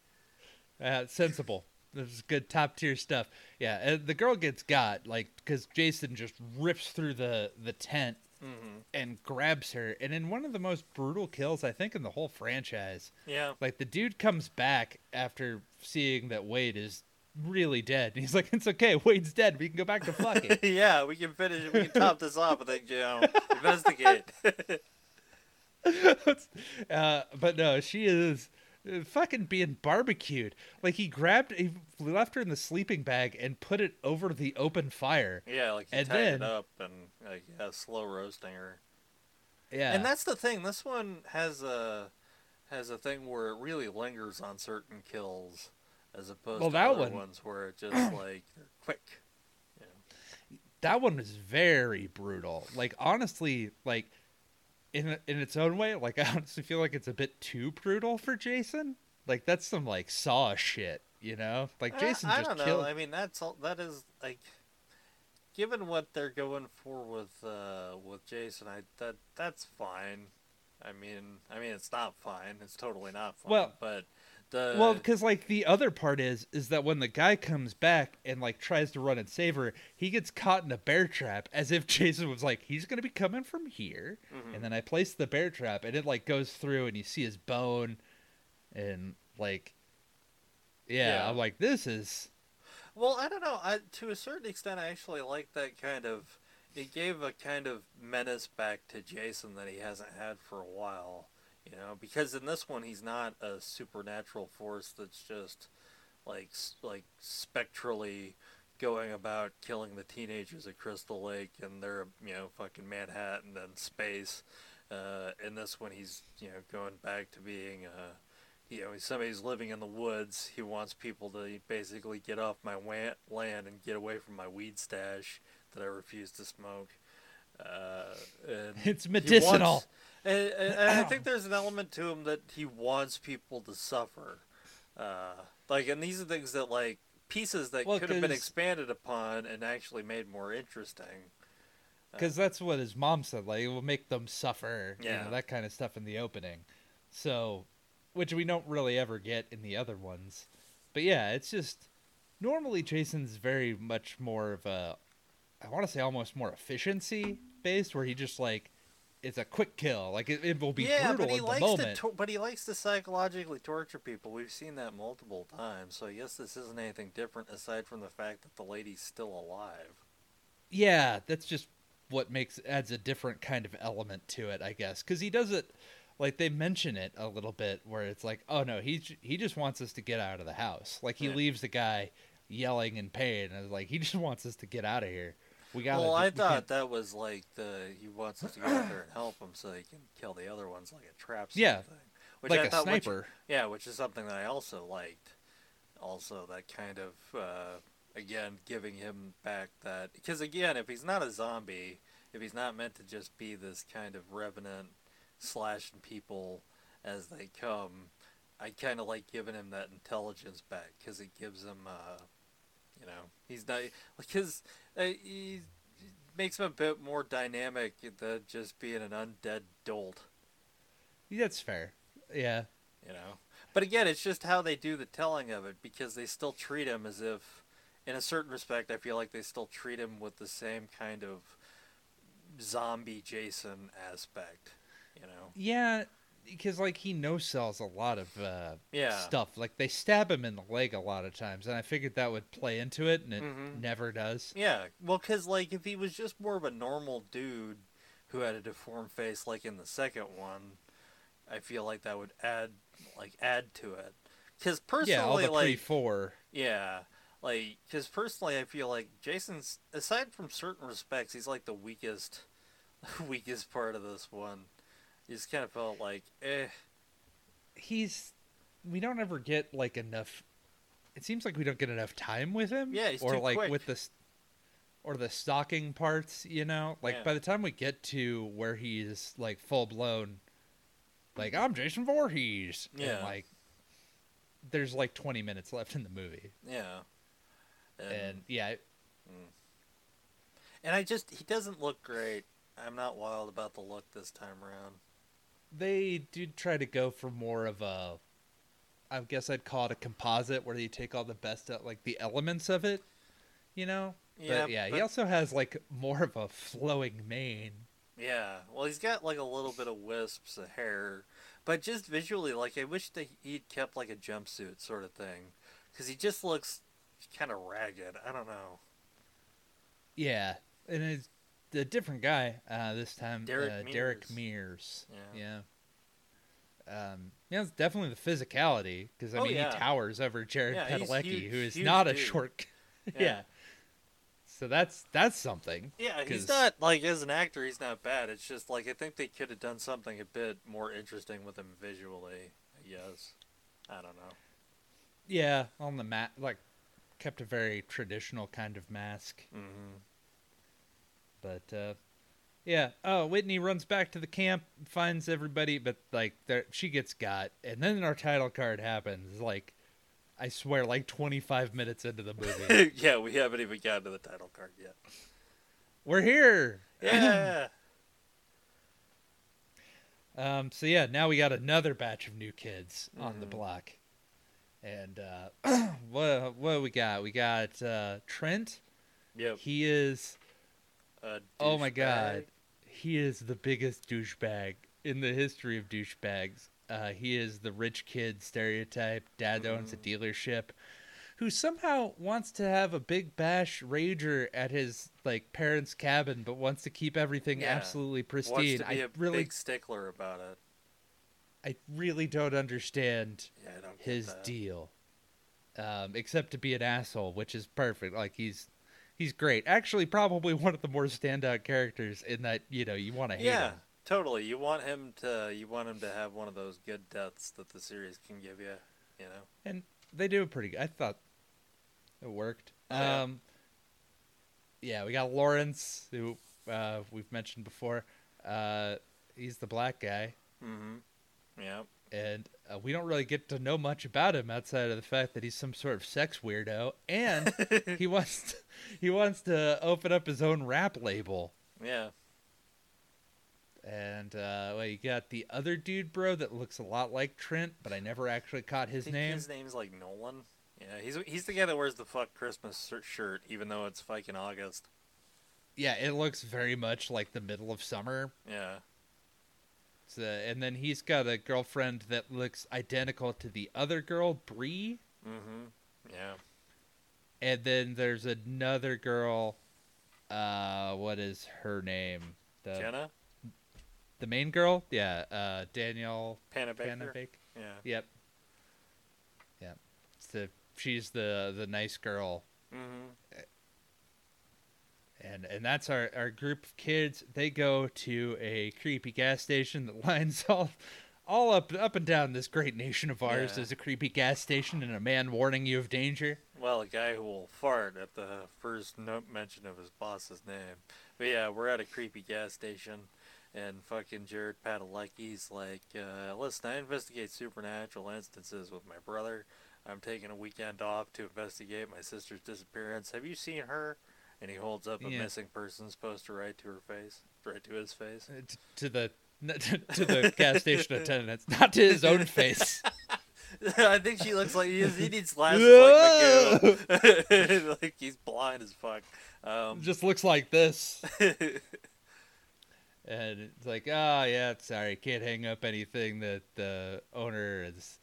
Uh, sensible. This is good top tier stuff. Yeah, uh, the girl gets got like because Jason just rips through the the tent hmm and grabs her, and in one of the most brutal kills I think in the whole franchise. Yeah. Like the dude comes back after seeing that Wade is really dead, and he's like, "It's okay, Wade's dead. We can go back to fucking." yeah, we can finish it. We can top this off. I think, you know, investigate. uh, but no, she is Uh, fucking being barbecued. Like he grabbed, he left her in the sleeping bag and put it over the open fire. yeah, like he And tied it then- up and, like, yeah, slow roasting her. Yeah, And that's the thing. This one has a has a thing where it really lingers on certain kills, as opposed Well, to other one- ones where it just like they're quick. that one is very brutal. Like honestly, like in in its own way, like I honestly feel like it's a bit too brutal for Jason. Like that's some like Saw shit, you know? Like Jason I just don't know. killed. I mean, that's all. That is like, given what they're going for with uh with Jason, I that that's fine. I mean, I mean, it's not fine. It's totally not fine. Well- but the Well, because like the other part is is that when the guy comes back and like tries to run and save her, he gets caught in a bear trap, as if Jason was like, he's gonna be coming from here, Mhm. and then I place the bear trap, and it like goes through, and you see his bone, and like, yeah, Yeah. I'm like, this is Well, I don't know. I, to a certain extent, I actually like that kind of. It gave a kind of menace back to Jason that he hasn't had for a while. You know, because in this one, he's not a supernatural force that's just like like spectrally going about killing the teenagers at Crystal Lake and they're you know fucking Manhattan and space. Uh, in this one, he's you know going back to being uh, you know, somebody's living in the woods. He wants people to basically get off my land and get away from my weed stash that I refuse to smoke. Uh, and It's medicinal. wants- and, and, I think there's an element to him that he wants people to suffer. Uh, like, and these are things that, like, pieces that Well, could have been expanded upon and actually made more interesting. because that's what his mom said. Like it will make them suffer, you Yeah. know, that kind of stuff in the opening. So, which we don't really ever get in the other ones. But yeah, it's just normally Jason's very much more of a, I want to say almost more efficiency based, where he just like it's a quick kill. Like it, it will be yeah, brutal but he in the likes moment. to, but he likes to psychologically torture people. We've seen that multiple times. So I guess this isn't anything different aside from the fact that the lady's still alive. yeah, that's just what makes adds a different kind of element to it, I guess, because he does it like they mention it a little bit where it's like, oh no, he he just wants us to get out of the house. Like he Yeah. leaves the guy yelling in pain, and it's like he just wants us to get out of here. We got. well, I thought that was like the he wants us to go out there and help him so he can kill the other ones like a trap. Yeah, thing. which like I a thought, which- sniper. yeah, which is something that I also liked. Also, that kind of uh, again giving him back that because again, if he's not a zombie, if he's not meant to just be this kind of revenant slashing people as they come, I kind of like giving him that intelligence back because it gives him, uh, you know, he's not because uh, he makes him a bit more dynamic than just being an undead dolt. That's fair. Yeah. you know. But again, it's just how they do the telling of it because they still treat him as if, in a certain respect, I feel like they still treat him with the same kind of zombie Jason aspect, you know. Yeah, because like he no sells a lot of uh, Yeah. stuff. Like they stab him in the leg a lot of times, and I figured that would play into it, and it Mhm. never does. Yeah, well, because like if he was just more of a normal dude who had a deformed face, like in the second one, I feel like that would add like add to it. Because personally, yeah, like four. Yeah, like because personally, I feel like Jason's aside from certain respects, he's like the weakest, weakest part of this one. You just kind of felt like, eh, He's we don't ever get like enough. It seems like we don't get enough time with him. Yeah, he's or too like quick. with the or the stalking parts. You know, like Yeah. by the time we get to where he's like full blown, like I'm Jason Voorhees. and, like there's like 20 minutes left in the movie, yeah, and, and yeah, and I just he doesn't look great. I'm not wild about the look this time around. They do try to go for more of a i guess i'd call it a composite where you take all the best like the elements of it you know Yeah, but yeah he also has like more of a flowing mane Yeah, well, he's got like a little bit of wisps of hair, but just visually, like I wish that he'd kept like a jumpsuit sort of thing, because he just looks kind of ragged. I don't know. yeah and it's a different guy uh this time Derek uh, derek Mears. mears Yeah. yeah um yeah it's definitely the physicality because i Oh, mean yeah. he towers over jared Yeah, padalecki huge- who is not a short yeah. Yeah. so that's that's something Yeah, he's not like as an actor, he's not bad. It's just like I think they could have done something a bit more interesting with him visually. I guess. I don't know. yeah on the mat like kept a very traditional kind of mask hmm But uh, yeah, oh, Whitney runs back to the camp, finds everybody, but like there, she gets got, and then our title card happens. Like, I swear, like 25 minutes into the movie, yeah, we haven't even gotten to the title card yet. we're here. Yeah. Um, so yeah, now we got another batch of new kids on the Mhm. block, and uh, what what we got? We got uh, Trent. yep. He is oh my god, he is the biggest douchebag in the history of douchebags. Uh, he is the rich kid stereotype. Dad owns a Mhm. dealership, who somehow wants to have a big bash rager at his like parents' cabin, but wants to keep everything Yeah. absolutely Wants pristine. to be I a really, big stickler about it. I really don't understand Yeah, don't his that. deal, um, except to be an asshole, which is perfect. Like he's. He's great. Actually, probably one of the more standout characters in that you know you want to hate him. Yeah, him. totally. You want him to. You want him to have one of those good deaths that the series can give you. You know. and they do pretty good. I thought it worked. Yeah. Um, yeah, we got Lawrence, who uh, we've mentioned before. Uh, he's the black guy, Mm-hmm. Yeah. And uh, we don't really get to know much about him outside of the fact that he's some sort of sex weirdo, and he wants to, he wants to open up his own rap label. yeah. And uh, well, you got the other dude, bro, that looks a lot like Trent, but I never actually caught his name. His name's like Nolan. Yeah, he's he's the guy that wears the fuck Christmas shirt, even though it's fucking August. Yeah, it looks very much like the middle of summer. Yeah. So, and then he's got a girlfriend that looks identical to the other girl, Bree. Mm-hmm. Yeah. And then there's another girl. Uh, what is her name? The, Jenna. the main girl, yeah, uh, Danielle Panabaker. Panabaker. Yeah. Yep. Yep. The she's the the nice girl, Mm-hmm. And and that's our our group of kids. They go to a creepy gas station that lines all all up up and down this great nation of ours. Yeah. There's a creepy gas station and a man warning you of danger. Well, a guy who will fart at the first no- mention of his boss's name. But yeah, we're at a creepy gas station, and fucking Jared Padalecki's like, uh, listen, I investigate supernatural instances with my brother. I'm taking a weekend off to investigate my sister's disappearance. Have you seen her? And he holds up a Yeah. missing persons poster right to her face, right to his face. Uh, t- To the to the gas station attendants, not to his own face. I think she looks like he, he needs glasses like Magoo. like he's blind as fuck. Um, Just looks like this. And it's like, oh yeah, sorry, can't hang up anything that the owner is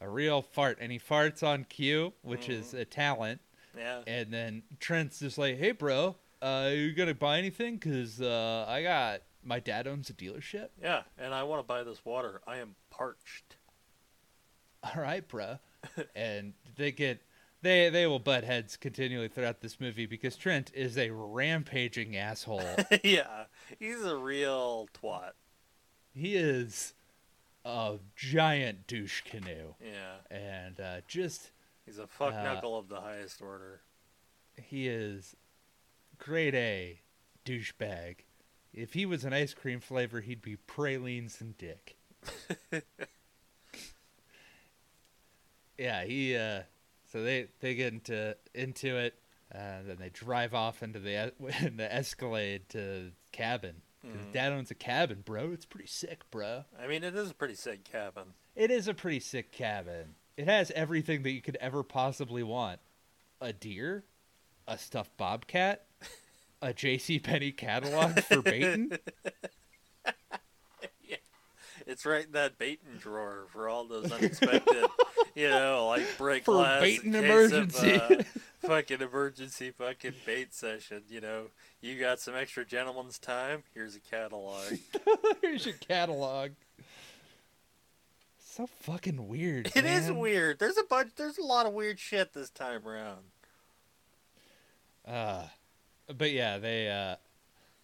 a real fart, and he farts on cue, which is a talent. Yeah. And then Trent's just like, hey bro, uh, you gonna buy anything? Cause uh, I got my dad owns a dealership. Yeah, and I want to buy this water. I am parched. All right, bro. and they get they they will butt heads continually throughout this movie because Trent is a rampaging asshole. yeah, he's a real twat. he is a giant douche canoe, Yeah, and uh, just he's a fuck Uh, knuckle of the highest order. he is grade A douchebag. If he was an ice cream flavor, he'd be pralines and dick. yeah, he. Uh, so they they get into into it, uh, then they drive off into the in the Escalade to cabin. Mhm. Dad owns a cabin, bro. It's pretty sick, bro. I mean, it is a pretty sick cabin. It is a pretty sick cabin. It has everything that you could ever possibly want: a deer, a stuffed bobcat, a J.C. Penney catalog for baiting. It's right in that baiting drawer for all those unexpected, you know, like break For glass baiting in case of, emergency. uh, fucking emergency fucking bait session. You know, you got some extra gentleman's time. Here's a catalog. Here's your catalog. So fucking weird. It is man. weird. There's a bunch. There's a lot of weird shit this time around. Uh, but yeah, they uh,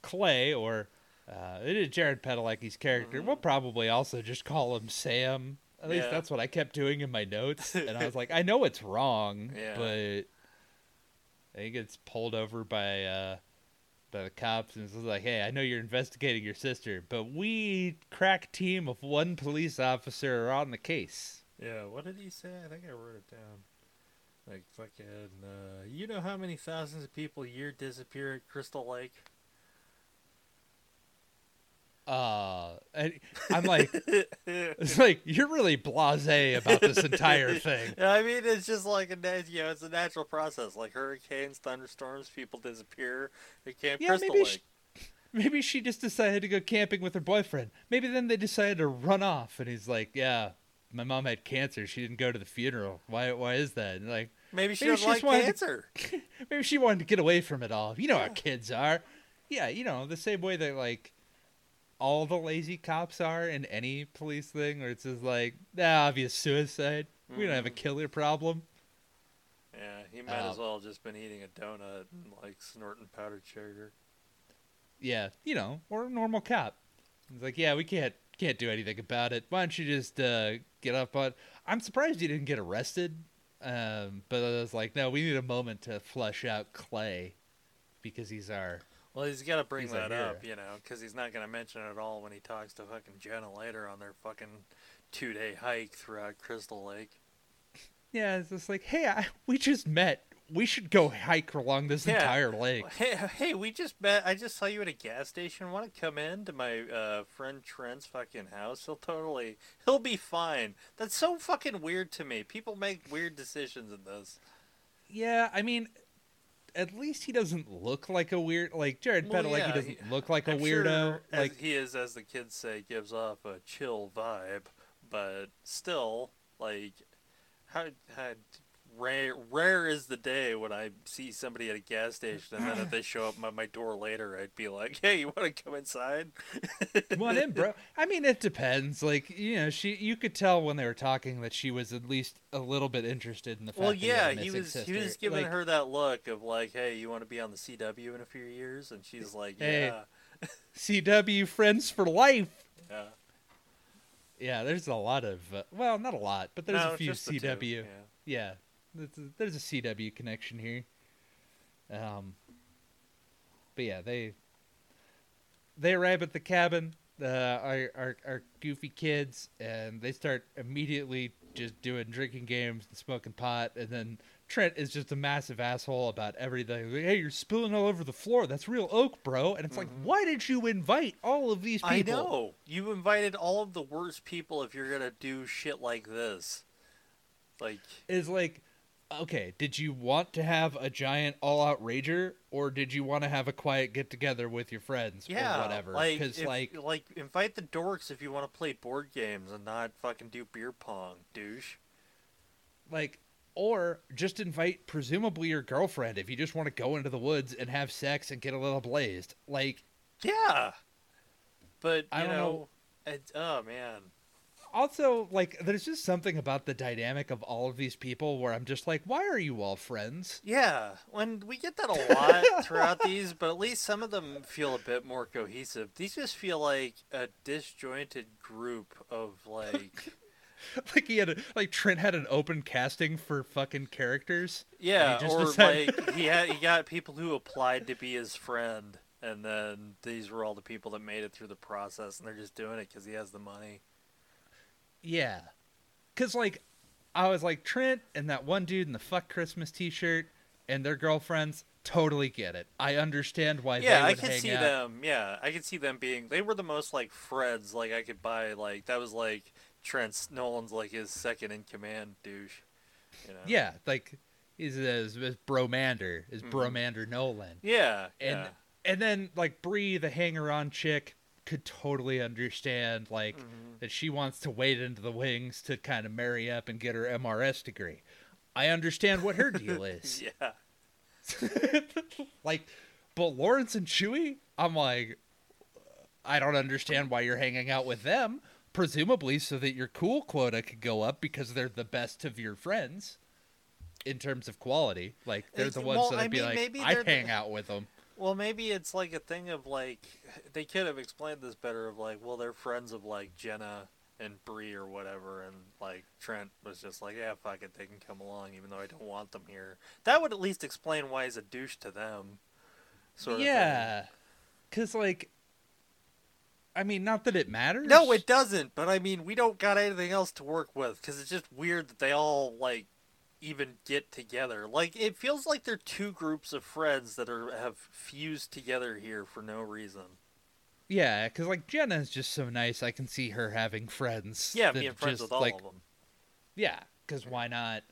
Clay or uh, it is Jared Padalecki's character. Mhm. We'll probably also just call him Sam. At least Yeah. that's what I kept doing in my notes, and I was like, I know it's wrong, Yeah. but think it's pulled over by uh, the cops and was like, "Hey, I know you're investigating your sister, but we crack team of one police officer are on the case." Yeah. What did he say? I think I wrote it down. Like fucking. Uh, you know how many thousands of people a year disappear at Crystal Lake? Uh, and I'm like, it's like you're really blasé about this entire thing. I mean, it's just like a you know, it's a natural process. Like hurricanes, thunderstorms, people disappear. They Camp Yeah, maybe she, maybe she just decided to go camping with her boyfriend. Maybe then they decided to run off, and he's like, "Yeah, my mom had cancer. She didn't go to the funeral. Why? Why is that?" And like, Maybe she maybe doesn't she like just wanted to- cancer. maybe she wanted to get away from it all. You know Yeah. how kids are. Yeah, you know the same way that like all the lazy cops are in any police thing, where it's just like, nah, obvious suicide. We don't have a Mhm. killer problem. Yeah, he might Uh, as well have just been eating a donut and like snorting powdered sugar. Yeah, you know, or a normal cop. He's like, yeah, we can't can't do anything about it. Why don't you just uh, get up on? I'm surprised you didn't get arrested. Um, but I was like, no, we need a moment to flush out Clay because he's our. Well, he's got to bring He's that up, you know, because he's not going to mention it at all when he talks to fucking Jenna later on their fucking two day hike throughout Crystal Lake. Yeah, it's just like, hey, I, we just met. We should go hike along this Yeah. entire lake. Hey, hey, we just met. I just saw you at a gas station. Want to come in to my uh, friend Trent's fucking house? He'll totally, he'll be fine. That's so fucking weird to me. People make weird decisions in this. Yeah, I mean, at least he doesn't look like a weird. Like Jared Well, Padalecki yeah, doesn't he- look like a I'm weirdo. sure like he is, as the kids say, gives off a chill vibe, but still, like, how, how, rare rare is the day when I see somebody at a gas station and then if they show up at my door later, I'd be like, "Hey, you want to come inside?" Come on in, bro. I mean, it depends. Like, you know, she you could tell when they were talking that she was at least a little bit interested in the fact. well, that he yeah, he was sister. he was giving Like, her that look of like, "Hey, you want to be on the CW in a few years?" And she's like, Hey. "Yeah, CW friends for life. yeah." Yeah, there's a lot of uh, well, not a lot, but there's No, a few just the two, CW. yeah. Yeah, a, there's a CW connection here. Um, but yeah, they they arrive at the cabin, uh, our, our our goofy kids, and they start immediately just doing drinking games and smoking pot, and then Trent is just a massive asshole about everything. Like, hey, you're spilling all over the floor. That's real oak, bro. And it's like, why did you invite all of these people? Mm-hmm. I know. You invited all of the worst people if you're gonna do shit like this. Like, is like okay did you want to have a giant all-out rager or did you want to have a quiet get-together with your friends yeah, or whatever Like, because if- like like invite the dorks if you want to play board games and not fucking do beer pong, douche. like or just invite presumably your girlfriend if you just want to go into the woods and have sex and get a little blazed like Yeah, but you I don't know, know. It, oh man, also like there's just something about the dynamic of all of these people where i'm just like why are you all friends yeah. When we get that a lot throughout these, but at least some of them feel a bit more cohesive. These just feel like a disjointed group of like. like he had a, like trent had an open casting for fucking characters Yeah, or decided- like he had he got people who applied to be his friend, and then these were all the people that made it through the process, and they're just doing it because he has the money. Yeah. Cause like I was like Trent and that one dude in the fuck Christmas t shirt and their girlfriends totally get it. I understand why yeah, I can see out. them. Yeah, I can see them being. They were the most like Freds. Like I could buy like that was like Trent's Nolan's like his second in command douche. You know? Yeah, like he's his, his bromander, his Mhm. bromander Nolan. Yeah. And yeah. and then like Bree, the hanger on chick, could totally understand like Mhm. that she wants to wade into the wings to kind of marry up and get her MRS degree. I understand what her deal is. Yeah. like, but Lawrence and Chewie, I'm like, I don't understand why you're hanging out with them. Presumably, so that your cool quota could go up because they're the best of your friends in terms of quality. Like, they're the ones well, that I would be mean, like, I'd they're the- hang out with them. Well, maybe it's like a thing of like they could have explained this better. Of like, well, they're friends of like Jenna and Bree or whatever, and like Trent was just like, yeah, fuck it, they can come along, even though I don't want them here. That would at least explain why he's a douche to them. Sort yeah. Because, like, I mean, not that it matters. No, it doesn't. But I mean, we don't got anything else to work with because it's just weird that they all like even get together. Like it feels like they're two groups of friends that are have fused together here for no reason. Yeah, because, like, Jenna is just so nice. I can see her having friends. Yeah, being friends just, with all like, of them. Yeah, because why not?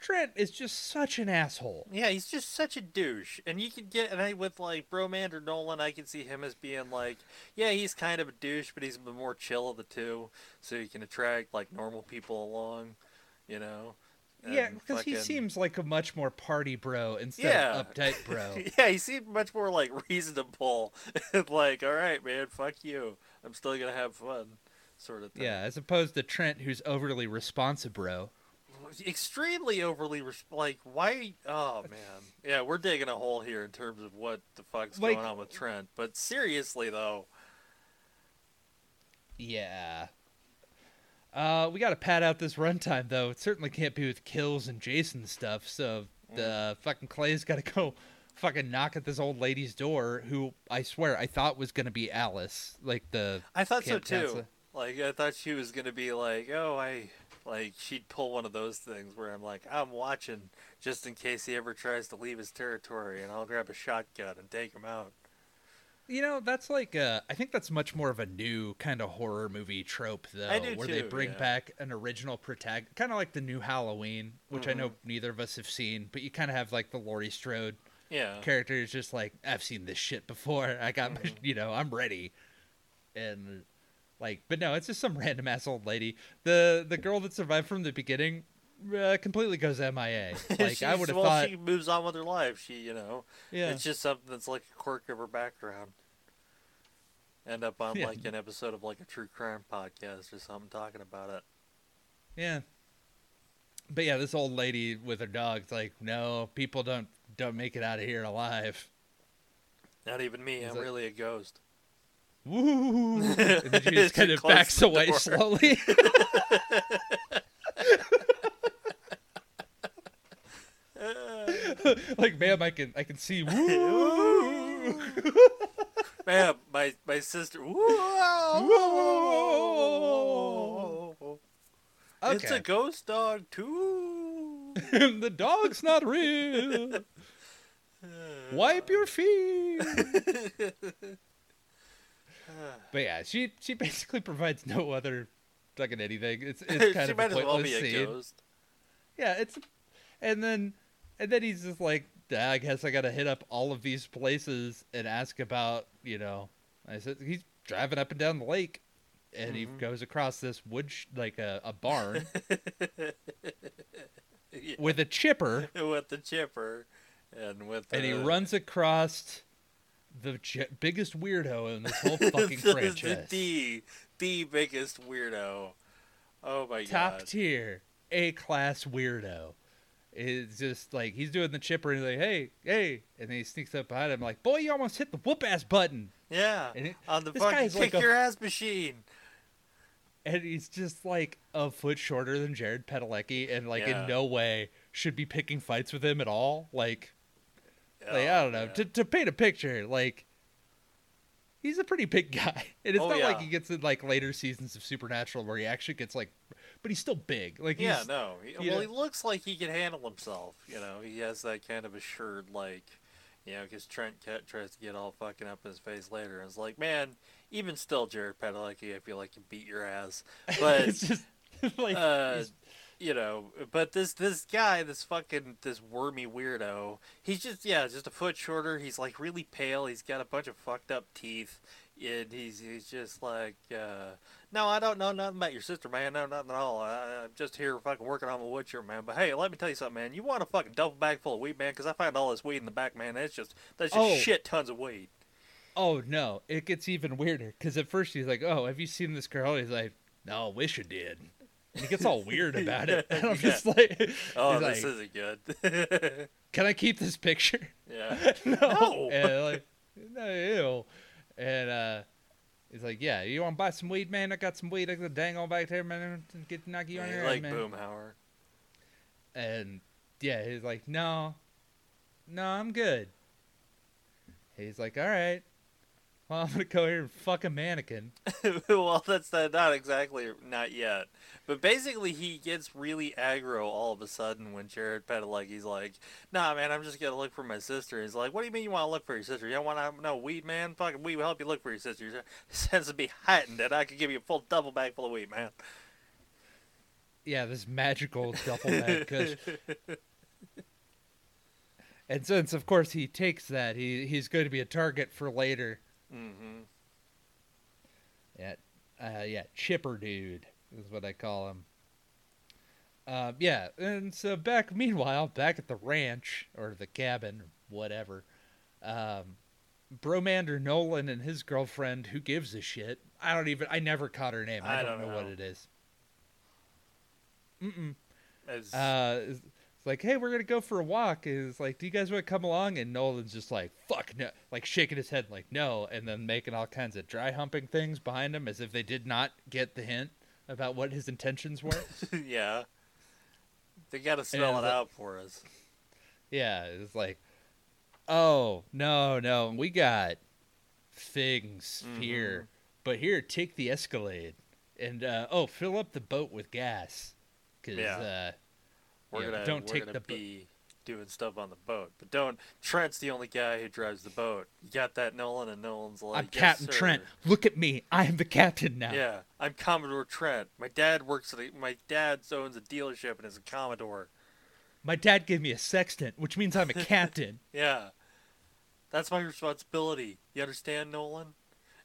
Trent is just such an asshole. Yeah, he's just such a douche, and you could get and I with like Bromander Nolan, I can see him as being like, yeah, he's kind of a douche, but he's the more chill of the two, so he can attract like normal people along, you know. Yeah, because he seems like a much more party bro instead Yeah. of uptight bro. yeah, he seemed much more like reasonable, like, all right, man, fuck you, I'm still gonna have fun, sort of thing. yeah, as opposed to Trent, who's overly responsive bro. extremely overly res- like why oh man yeah we're digging a hole here in terms of what the fuck's Like- going on with trent but seriously though Yeah. Uh, we got to pad out this runtime though. It certainly can't be with kills and Jason stuff. So the fucking Clay's got to go fucking knock at this old lady's door, who I swear I thought was gonna be Alice, like the i thought so too Counselor. like i thought she was gonna be like oh i like she'd pull one of those things where i'm like i'm watching just in case he ever tries to leave his territory and i'll grab a shotgun and take him out You know, that's like uh I think that's much more of a new kind of horror movie trope though, where they bring yeah. back an original protagonist, kind of like the new Halloween, which I know Mm-hmm. neither of us have seen, but you kind of have like the Laurie Strode yeah character is just like I've seen this shit before. I got, my, Mhm. you know, I'm ready, and like, but no, it's just some random ass old lady. The the girl that survived from the beginning uh, completely goes MIA. Like I would have well, thought. she moves on with her life. She, you know, yeah. it's just something that's like a quirk of her background. End up on Yeah. like an episode of like a true crime podcast or something talking about it. Yeah. But yeah, this old lady with her dog's like, no, people don't don't make it out of here alive. Not even me. I'm that- really a ghost. Woo! And then she just kind of backs away slowly. like, ma'am, I can I can see. Woo! Man, my my sister. Whoa! It's a ghost dog too. the dog's not real. Wipe your feet. But yeah, she she basically provides no other fucking anything. It's it's kind she of might a as well pointless be a scene. ghost. Yeah, it's and then and then he's just like, "Ah, I guess I gotta hit up all of these places and ask about you know. I said he's driving up and down the lake, and he Mhm. goes across this wood sh- like a, a barn Yeah, with a chipper, with the chipper, and with and he runs across the j- biggest weirdo in this whole fucking the, franchise. the the biggest weirdo. Oh my god. top tier, A class weirdo. It's just like he's doing the chipper and he's like, hey, hey, and then he sneaks up behind him like, boy, you almost hit the whoop ass button, Yeah, it, on the fucking kick like a- your ass machine. and he's just like a foot shorter than Jared Padalecki, and like Yeah. in no way should be picking fights with him at all. Like, like Oh, I don't know, to to paint a picture, like. He's a pretty big guy, and it's Oh, not like he gets in like later seasons of Supernatural where he actually gets like, but he's still big. Like, Yeah, no. He, well, know- he looks like he can handle himself. You know, he has that kind of assured, like, you know, because Trent Cat tries to get all fucking up in his face later, and it's like, man, even still, Jared Padalecki, I feel like you can beat your ass. But it's just like uh, you know, but this this guy, this fucking this wormy weirdo, he's just yeah, just a foot shorter. He's like really pale. He's got a bunch of fucked up teeth, and he's he's just like, uh, no, I don't know nothing about your sister, man. No, nothing at all. I, I'm just here fucking working on my wood man. But hey, let me tell you something, man. You want a fucking double bag full of weed, man? Because I found all this weed in the back, man. That's just that's just Oh. shit tons of weed. oh no, it gets even weirder because at first he's like, "Oh, have you seen this girl?" He's like, "No, wish you did." And he gets all weird about it, and I'm Yeah. just like, Oh, this like, isn't good. "Can I keep this picture?" yeah. no, No. and like, no, ew. and uh, he's like, "Yeah, you want to buy some weed, man? I got some weed. I got a dangle back there, man. Get knock you on your like head, man." Boomhauer. And yeah, he's like, "No, no, I'm good." He's like, "All right." Well, I'm gonna go here and fuck a mannequin. well, that's not, not exactly not yet, but basically he gets really aggro all of a sudden when Jared Padalecki's like, "Nah, man, I'm just gonna look for my sister." He's like, "What do you mean you want to look for your sister? You don't want to know weed, man? Fucking weed will help you look for your sister. Your sense to be heightened, and I could give you a full double bag full of weed, man." yeah, this magical duffel bag. Cause, and since, of course, he takes that, he he's going to be a target for later. Mm-hmm. Yeah, uh, yeah, Chipper Dude is what I call him. Uh, yeah, and so back, meanwhile, back at the ranch or the cabin, whatever, um, Bromander Nolan and his girlfriend, who gives a shit? I don't even, I never caught her name. I, I don't, don't know, what it is. Mm-mm. As, uh, it's like, hey, we're gonna go for a walk. Is like, do you guys want to come along? And Nolan's just like, fuck no, like shaking his head, like no, and then making all kinds of dry humping things behind him, as if they did not get the hint about what his intentions were. yeah, they got to spell it like- out for us. yeah, it's like, oh no, no, we got things Mhm. here, but here, take the Escalade, and uh, oh, fill up the boat with gas, because Yeah. uh, We're Yeah, gonna don't we're take gonna the bo- be doing stuff on the boat, but don't. Trent's the only guy who drives the boat. You got that, Nolan, and Nolan's like, I'm "Yes, Captain sir." Trent. Look at me, I am the captain now. Yeah, I'm Commodore Trent. My dad works at a, my dad owns a dealership and is a Commodore. My dad gave me a sextant, which means I'm a captain. Yeah, that's my responsibility. You understand, Nolan?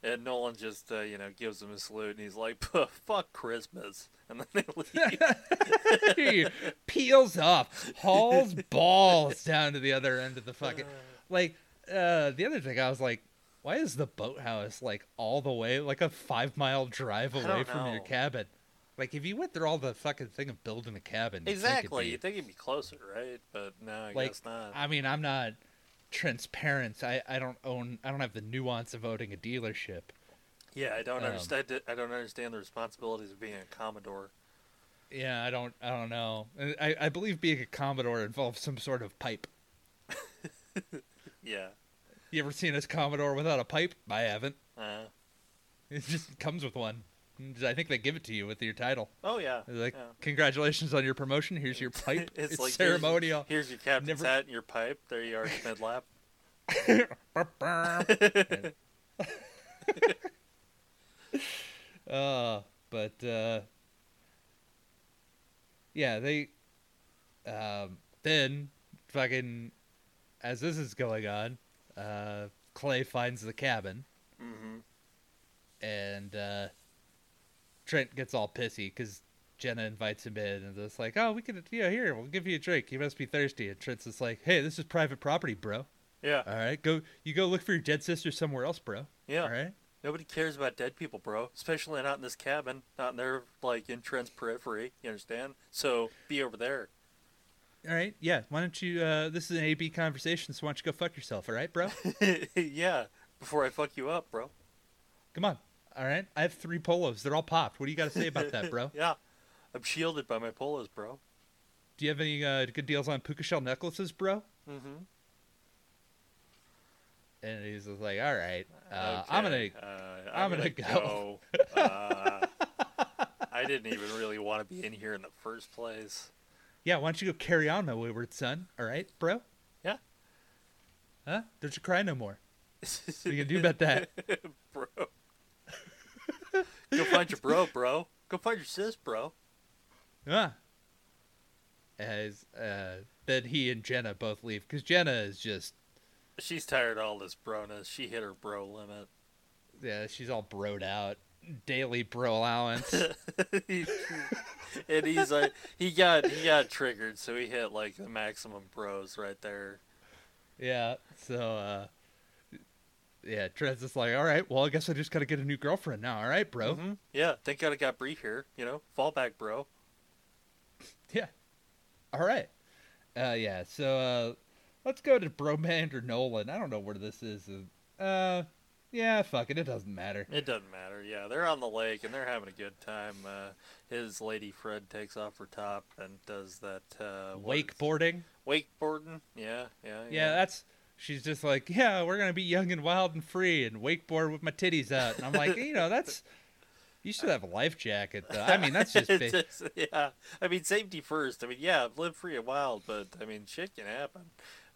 And Nolan just uh, you know gives him a salute, and he's like, "Fuck Christmas," and then they leave. he peels off, hauls balls down to the other end of the fucking. Like, uh, the other thing, I was like, why is the boathouse like all the way, like a five mile drive away from your cabin? Like, if you went through all the fucking thing of building a cabin, exactly, you'd think it'd be- You think it'd be closer, right? But no, I Like, guess not. I mean, I'm not transparent. I, I don't own. I don't have the nuance of owning a dealership. yeah, I don't um, understand. I don't understand the responsibilities of being a commodore. Yeah, I don't. I don't know. I, I believe being a commodore involves some sort of pipe. Yeah. You ever seen a commodore without a pipe? I haven't. Uh, It just comes with one. I think they give it to you with your title. oh yeah. They're like, yeah. congratulations on your promotion. Here's your pipe. it's, it's like ceremonial. Here's, your captain's Never- hat and your pipe. There you are, mid lap. uh, but uh, yeah, they um, then fucking as this is going on, uh, Clay finds the cabin hmm and uh, Trent gets all pissy because Jenna invites him in and it's like, oh, we can, yeah, here, we'll give you a drink. You must be thirsty. And Trent's just like, hey, this is private property, bro. Yeah. All right, go, you go look for your dead sister somewhere else, bro. Yeah. All right. Nobody cares about dead people, bro. Especially not in this cabin, not in their like in Trent's periphery. You understand? So be over there. All right, yeah. Why don't you? Uh, this is an AB conversation, so why don't you go fuck yourself? All right, bro. yeah. Before I fuck you up, bro. Come on. All right, I have three polos. They're all popped. What do you got to say about that, bro? yeah. I'm shielded by my polos, bro. Do you have any uh, good deals on puka shell necklaces, bro? Mm-hmm. And he's just like, all right, uh, I'm gonna. Uh, I'm gonna go. uh, I didn't even really want to be in here in the first place. Yeah, why don't you go carry on, my wayward son? All right, bro. Yeah. Huh? Don't you cry no more. What are you gonna do about that? bro. Go find your bro, bro. Go find your sis, bro. Huh? As uh, then he and Jenna both leave because Jenna is just She's tired of all this broness. She hit her bro limit. yeah, she's all broed out. Daily bro allowance. and he's like, he got he got triggered, so he hit like the maximum bros right there. Yeah. So, uh, yeah, Trent's is like, all right, well, I guess I just gotta get a new girlfriend now. All right, bro. Mhm. Yeah, thank God I got brief here. You know, fall back, bro. Yeah. All right. Uh, yeah. So, uh, let's go to Bromander Nolan. I don't know where this is. Uh, yeah, fuck it. It doesn't matter. It doesn't matter. Yeah, they're on the lake and they're having a good time. Uh, his lady Fred takes off her top and does that uh, Wakeboarding. wakeboarding. Yeah, yeah, Yeah, that's. She's just like, yeah, we're gonna be young and wild and free and wakeboard with my titties out. And I'm like, you know, that's. You should have a life jacket, though. I mean, that's just. Just- yeah. I mean, safety first. I mean, yeah, live free and wild, but I mean, shit can happen.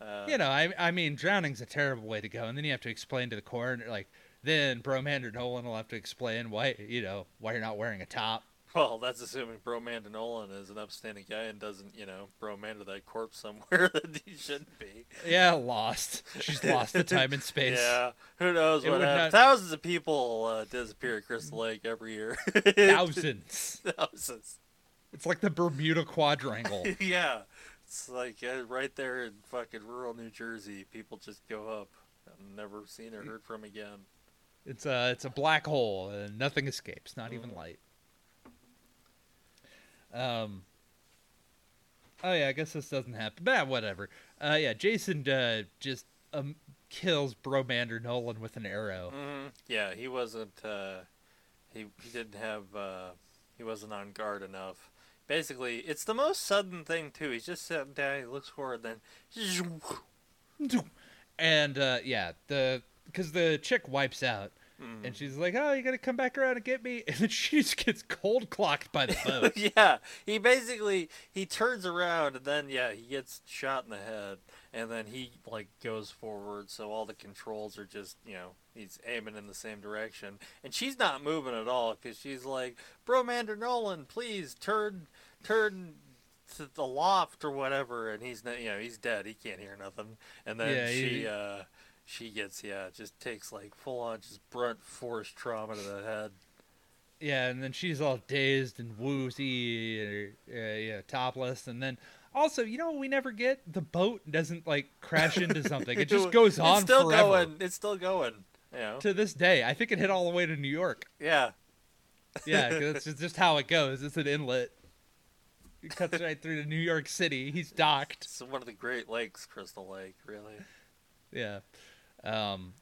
Uh, you know, I, I mean, drowning's a terrible way to go, and then you have to explain to the coroner, like, then Bromander Nolan will have to explain why, you know, why you're not wearing a top. Well, that's assuming Bromanda Nolan is an upstanding guy and doesn't, you know, Bromanda that corpse somewhere that he shouldn't be. Yeah, lost. She's lost the time and space. Yeah, who knows It what happens? not- Thousands of people uh, disappear at Crystal Lake every year. Thousands. Thousands. It's like the Bermuda Quadrangle. yeah, it's like uh, right there in fucking rural New Jersey. People just go up and never seen or heard from again. It's a it's a black hole and nothing escapes, not even Mhm. light. Um. Oh yeah, I guess this doesn't happen. But whatever. Uh, yeah, Jason uh, just um, kills Bromander Nolan with an arrow. hmm Yeah, he wasn't. Uh, he he didn't have. Uh, he wasn't on guard enough. Basically, it's the most sudden thing too. He's just sitting down. He looks forward, then. And uh, yeah, the because the chick wipes out, Mhm. and she's like, "Oh, you gotta come back around and get me," and then she just gets cold clocked by the boat. yeah, he basically he turns around and then yeah he gets shot in the head. And then he like goes forward so all the controls are just you know he's aiming in the same direction. And she's not moving at all because she's like Bromander Nolan please turn turn to the loft or whatever. And he's not you know he's dead. He can't hear nothing. And then Yeah, she he- uh she gets yeah, just takes like full on just brunt force trauma to the head. Yeah, and then she's all dazed and woozy, uh, yeah, topless, and then also, you know, we never get the boat doesn't like crash into something; it just goes on It's still forever. going. It's still going. You know. To this day, I think it hit all the way to New York. Yeah. Yeah, 'cause it's just how it goes. It's an inlet. It cuts right through to New York City. He's docked. It's one of the Great Lakes, Crystal Lake, really. Yeah. Um,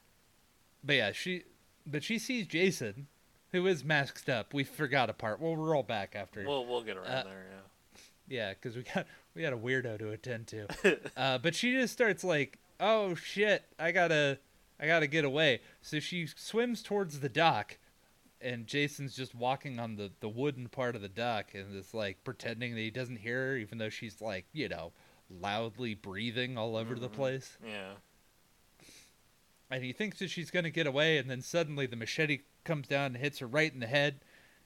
but yeah, she, but she sees Jason, who is masked up. We forgot a part. We'll roll back after. We'll we'll get around Uh, there. Yeah, because we got we got a weirdo to attend to. uh, but she just starts like, "Oh shit, I gotta, I gotta get away." So she swims towards the dock, and Jason's just walking on the the wooden part of the dock and is like pretending that he doesn't hear her, even though she's like, you know, loudly breathing all over the Mhm. place. Yeah. And he thinks that she's gonna get away, and then suddenly the machete comes down and hits her right in the head,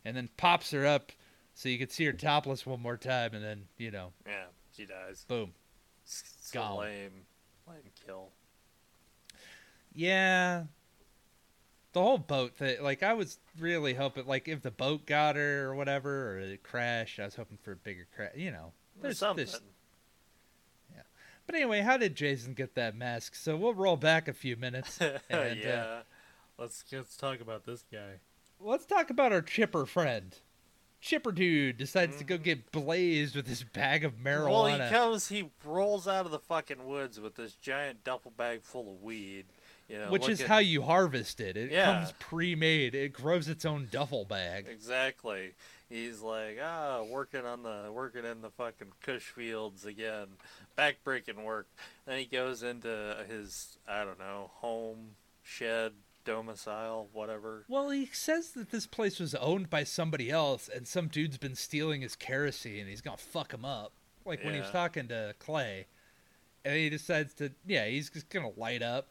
and then pops her up, so you can see her topless one more time, and then you know, Yeah. She dies. boom. It's Gone. lame. Lame kill. Yeah. The whole boat thing, like I was really hoping, like if the boat got her or whatever, or it crashed, I was hoping for a bigger crash. You know, there's something. this. But anyway, how did Jason get that mask? So we'll roll back a few minutes. And, uh, yeah. let's let's talk about this guy. Let's talk about our chipper friend. Chipper dude decides to go Mhm. get blazed with his bag of marijuana. Well, he comes. He rolls out of the fucking woods with this giant duffel bag full of weed. You know, which is looking- how you harvest it. It Yeah. comes pre-made. It grows its own duffel bag. Exactly. He's like, ah, working on the working in the fucking Kush fields again, backbreaking work. Then he goes into his I don't know home shed domicile whatever. Well, he says that this place was owned by somebody else, and some dude's been stealing his kerosene, and he's gonna fuck him up. Like when he was talking to Clay, and he decides to, yeah, he's just gonna light up,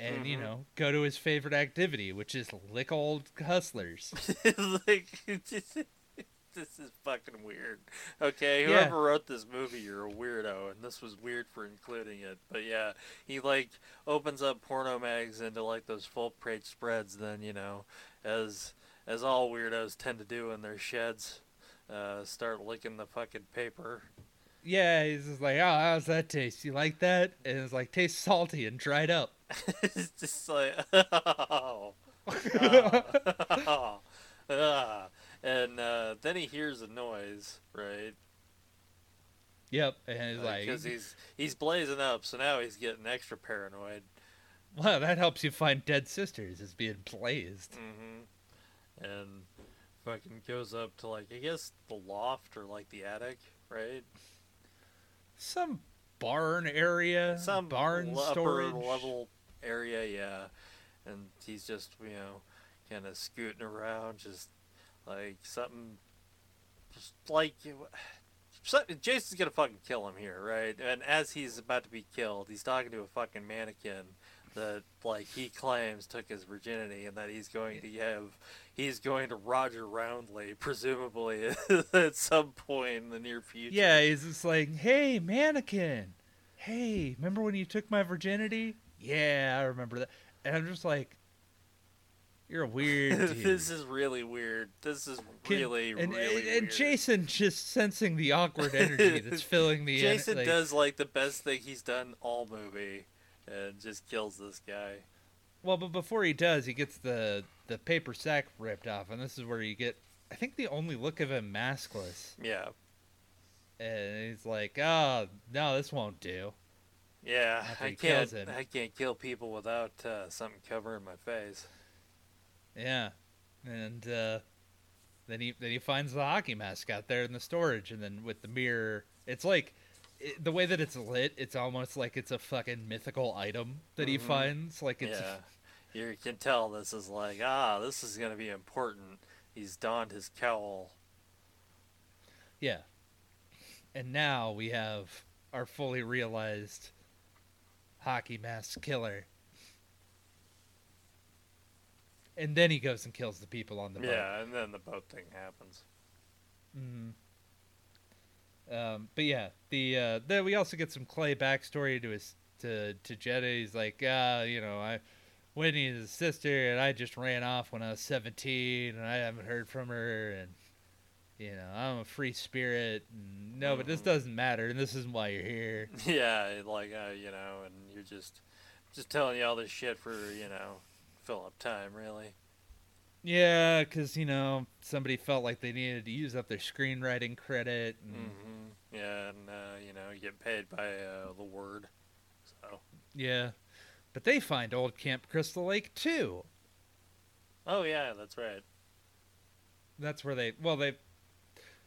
and you Mhm. know, go to his favorite activity, which is lick old hustlers. like, this is fucking weird. Okay, Yeah. whoever wrote this movie, you're a weirdo, and this was weird for including it. But yeah, he like opens up porno mags into like those full page spreads. Then you know, as as all weirdos tend to do in their sheds, uh, start licking the fucking paper. yeah, he's just like, oh, how's that taste? You like that? And it's like tastes salty and dried up. it's just like, oh, ah, ah. And uh, then he hears a noise, right? Yep, and he's like, because he's he's blazing up, so now he's getting extra paranoid. well, that helps you find dead sisters is being blazed. Mm-hmm. And fucking goes up to like I guess the loft or like the attic, right? Some barn area, Some barn l- storage level area, yeah. And he's just you know kind of scooting around, just like something, just like. So, Jason's gonna fucking kill him here, right? And as he's about to be killed, he's talking to a fucking mannequin that, like, he claims took his virginity, and that he's going to have, he's going to Roger Roundley, presumably at some point in the near future. Yeah, he's just like, hey, mannequin. Hey, remember when you took my virginity? Yeah, I remember that. And I'm just like, you're a weird dude. this is really weird. This is Can- really, and, really and, weird. and Jason just sensing the awkward energy that's filling the en- Jason like- does like the best thing he's done all movie, and just kills this guy. Well, but before he does, he gets the the paper sack ripped off, and this is where you get, I think, the only look of him maskless, Yeah, and he's like, "Oh no, this won't do." yeah. I can't. I can't kill people without uh, something covering my face. Yeah, and uh, then he then he finds the hockey mask out there in the storage, and then with the mirror, it's like it, the way that it's lit. It's almost like it's a fucking mythical item that he Mhm. finds. Like it's yeah, you can tell this is like ah, this is gonna be important. He's donned his cowl. yeah. And now we have our fully realized hockey mask killer. And then he goes and kills the people on the boat. Yeah, and then the boat thing happens. hmm Um, but yeah, the uh, then we also get some Clay backstory to his to to Jenna. He's like, uh, you know, I Whitney is his sister, and I just ran off when I was 17, and I haven't heard from her, and you know, I'm a free spirit. And, no, but this Mhm. doesn't matter, and this isn't why you're here. Yeah, like uh, you know, and you're just just telling you all this shit for you know fill up time, really. Yeah, because you know somebody felt like they needed to use up their screenwriting credit. And, hmm Yeah, and uh, you know, you get paid by uh, the word. So, Yeah, but they find old Camp Crystal Lake too. oh yeah, that's right. That's where they well they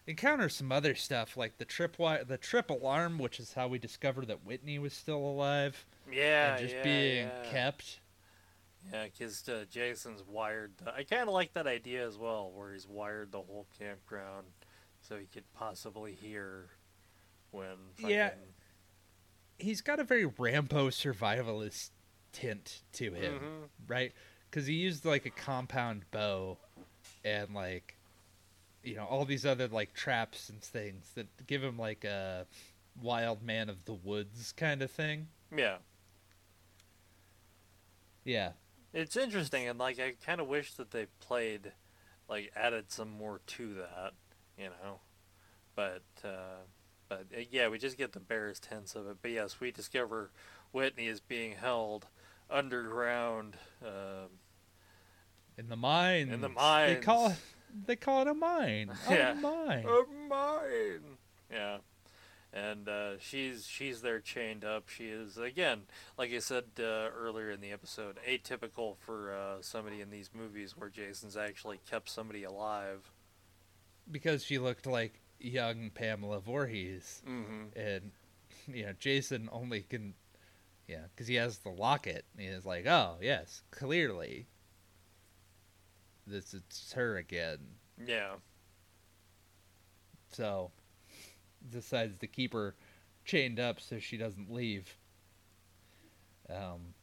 encounter some other stuff like the trip wi- the trip alarm, which is how we discovered that Whitney was still alive Yeah, and just yeah, being yeah. kept. Yeah, because uh, Jason's wired. The, I kind of like that idea as well, where he's wired the whole campground so he could possibly hear when. Yeah. He's got a very Rambo survivalist tint to him, Mhm. right? Because he used like a compound bow and like you know all these other like traps and things that give him like a wild man of the woods kind of thing. Yeah, Yeah, it's interesting, and like I kind of wish that they played, like added some more to that, you know. But uh, but uh, yeah, we just get the barest hints of it. But yes, we discover Whitney is being held underground. Um, in the mine. In the They call mines. they call it a mine. Yeah. A mine. of mine. Yeah, and uh, she's she's there chained up. She is again, like I said uh, earlier in the episode, atypical for uh, somebody in these movies where Jason's actually kept somebody alive. because she looked like young Pamela Voorhees, Mm-hmm. and you know Jason only can, yeah, because he has the locket. And he's like, oh yes, clearly, this is her again. Yeah, So decides to keep her chained up so she doesn't leave. Um,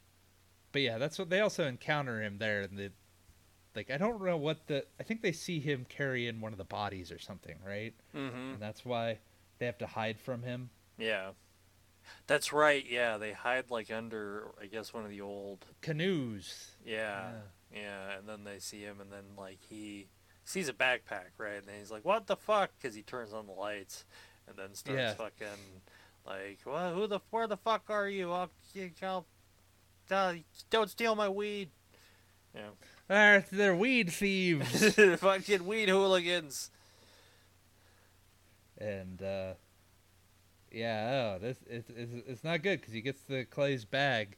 but yeah, that's what they also encounter him there, and the like I don't know what the I think they see him carrying one of the bodies or something, right? mm-hmm. And that's why they have to hide from him. yeah. That's right. Yeah, they hide like under, I guess, one of the old. Canoes. Yeah, yeah, and then they see him, and then like he sees a backpack, right? And he's like, "What the fuck?" Because he turns on the lights, and then starts Yeah. fucking like, "Well, who the where the fuck are you? I'll, I'll, uh, don't steal my weed." Yeah, Ah, they're weed thieves. fucking weed hooligans. and uh, yeah, oh, this it's, it's it's not good because he gets the Clay's bag,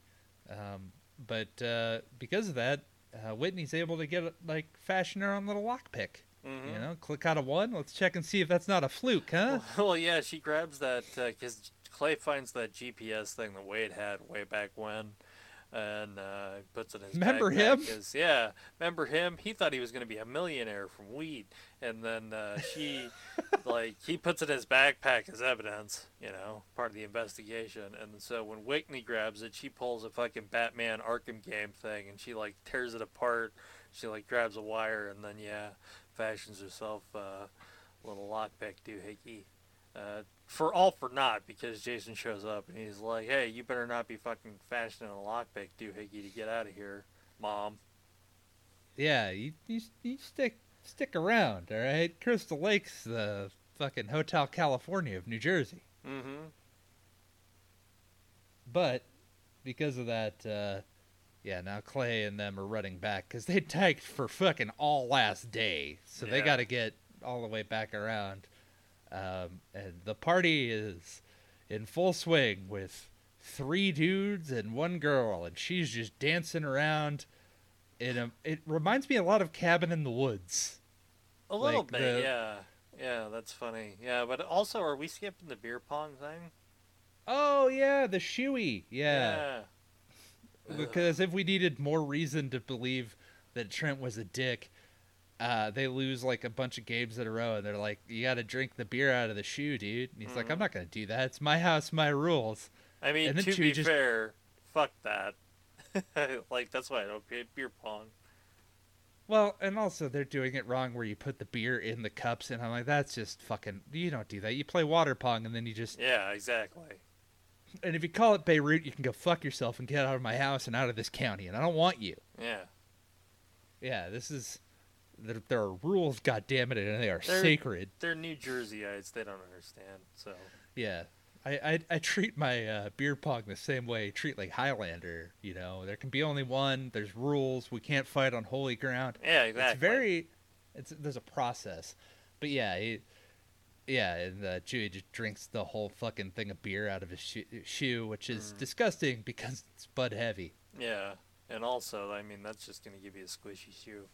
um, but uh, because of that, uh, Whitney's able to get like fashion her own little lockpick. Mhm. You know, click out of one. Let's check and see if that's not a fluke, huh? Well, yeah, she grabs that because Clay finds that GPS thing that Wade had way back when, and uh, puts it in his Remember him? yeah, remember him? He thought he was going to be a millionaire from weed, and then uh, she, like, he puts it in his backpack as evidence, you know, part of the investigation. And so when Whitney grabs it, she pulls a fucking Batman Arkham game thing, and she like tears it apart. She like grabs a wire, and then yeah, fashions herself uh, a little lockpick doohickey. Uh, for all for naught because Jason shows up and he's like, "Hey, you better not be fucking fashioning a lockpick doohickey to get out of here, mom." Yeah, you, you you stick stick around, all right. Crystal Lake's the fucking Hotel California of New Jersey, Mm-hmm. but because of that, uh, yeah, now Clay and them are running back because they tagged for fucking all last day, so they got to get all the way back around. Um, and the party is in full swing with three dudes and one girl, and she's just dancing around. In a, it reminds me a lot of Cabin in the Woods. A little Like bit, the- yeah, yeah. That's funny. Yeah, but also, are we skipping the beer pong thing? Oh yeah, the shoey. Yeah. Yeah. Because if we needed more reason to believe that Trent was a dick, uh, they lose like a bunch of games in a row, and they're like, "You got to drink the beer out of the shoe, dude." And he's like, Mhm. "I'm not gonna do that. It's my house, my rules." I mean, to be just- fair, fuck that. like that's why I don't play beer pong. Well, and also they're doing it wrong, where you put the beer in the cups, and I'm like, "That's just fucking. You don't do that. You play water pong, and then you just Yeah, exactly. And if you call it Beirut, you can go fuck yourself and get out of my house and out of this county, and I don't want you. Yeah. Yeah, this is there, there are rules, God damn it, and they are They're- sacred. They're New Jerseyites. They don't understand. So Yeah. I, I, I treat my uh, beer pong the same way I treat like Highlander. You know, there can be only one. There's rules. We can't fight on holy ground. yeah, exactly. It's very, it's there's a process, but yeah, he, yeah, and uh, Chewie just drinks the whole fucking thing of beer out of his shoe, shoe which is Mm. disgusting because it's bud heavy. Yeah, and also, I mean, that's just gonna give you a squishy shoe.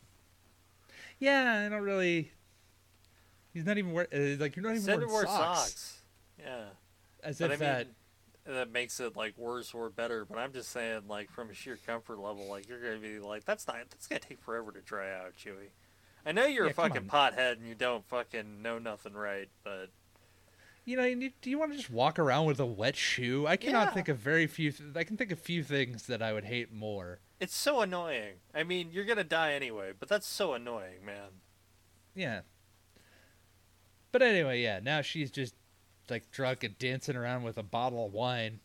Yeah, I don't really. He's not even wearing uh, like you're not even Said wearing wear socks. socks. Yeah, As but if I mean, that. that makes it like worse or better. But I'm just saying, like from a sheer comfort level, like you're gonna be like, that's not. That's gonna take forever to dry out, Chewie. I know you're Yeah, a fucking pothead and you don't fucking know nothing right, but You know, you need, do you want to just walk around with a wet shoe? I cannot Yeah. think of very few. Th- I can think of few things that I would hate more. it's so annoying. I mean, you're gonna die anyway, but that's so annoying, man. Yeah. But anyway, yeah. Now she's just like drunk and dancing around with a bottle of wine,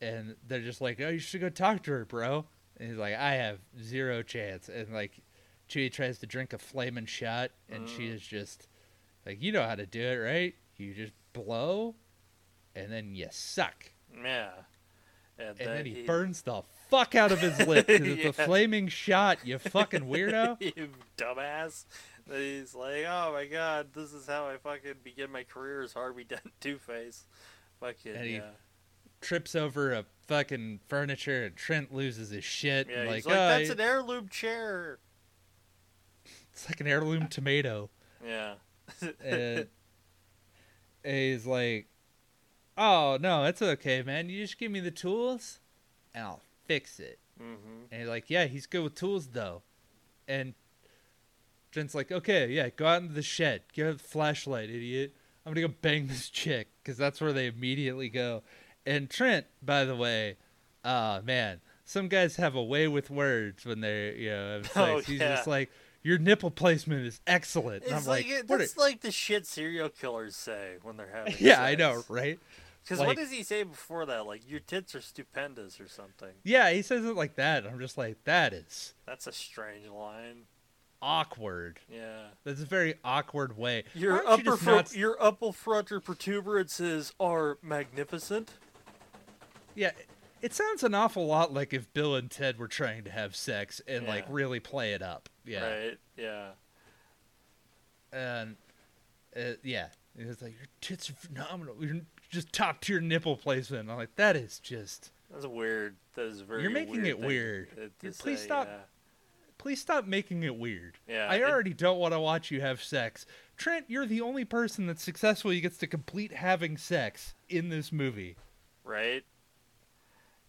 and they're just like, "Oh, you should go talk to her, bro." And he's like, "I have zero chance." And like, Chewie tries to drink a flaming shot, and she Mhm. is just like, "You know how to do it, right? You just blow, and then you suck." Yeah. And, and then he, he burns the fuck out of his lip because it's a flaming shot. You fucking weirdo. you dumbass. That he's like, oh my god, this is how I fucking begin my career as Harvey Dent Two Face. Fucking And he- yeah. Trips over a fucking furniture, and Trent loses his shit. Yeah, and he's like, like, "Oh, that's an heirloom chair. It's like an heirloom tomato. Yeah. And he's like, "Oh no, it's okay, man. You just give me the tools, and I'll fix it." mm-hmm. And he's like, "Yeah, he's good with tools though." And Trent's like, "Okay, yeah, go out into the shed, get a flashlight, idiot. I'm gonna go bang this chick because that's where they immediately go." And Trent, by the way, ah man, some guys have a way with words when they're you know. Oh, He's yeah. just like, "Your nipple placement is excellent." It's I'm like, like, it, that's are- like the shit serial killers say when they're having. yeah, I know, right? Because Like- what does he say before that? Like your tits are stupendous or something. Yeah, he says it like that. I'm just like, that is That's a strange line. awkward. Yeah. That's a very awkward way. Your you upper front, not- your upper frontal protuberances are magnificent. Yeah, it sounds an awful lot like if Bill and Ted were trying to have sex and like really play it up. Yeah, Right. Yeah. and uh, yeah, it's like your tits are phenomenal. You're just top tier nipple placement. I'm like, that is just. That's weird. That is very. You're making weird it weird. to please say, stop. Please stop making it weird. Yeah. I it- already don't want to watch you have sex. Trent, you're the only person that successfully gets to complete having sex in this movie. right.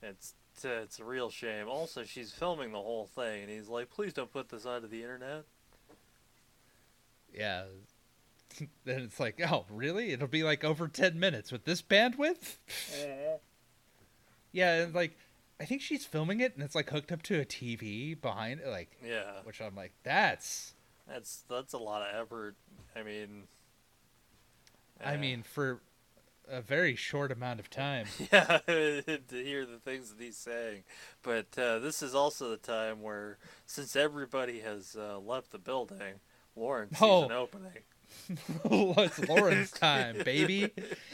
It's it's a, it's a real shame. Also, she's filming the whole thing, and he's like, "Please don't put this onto the internet." Yeah. then it's like, oh, really? It'll be like over 10 minutes with this bandwidth? Eh. yeah, and like, I think she's filming it and it's like hooked up to a TV behind it, like, Yeah. which I'm like, that's. That's that's a lot of effort. I mean. I eh. mean, for a very short amount of time. Yeah, to hear the things that he's saying. But uh, this is also the time where, since everybody has uh, left the building, Lawrence sees Oh. an opening. it's Lawrence's time, baby.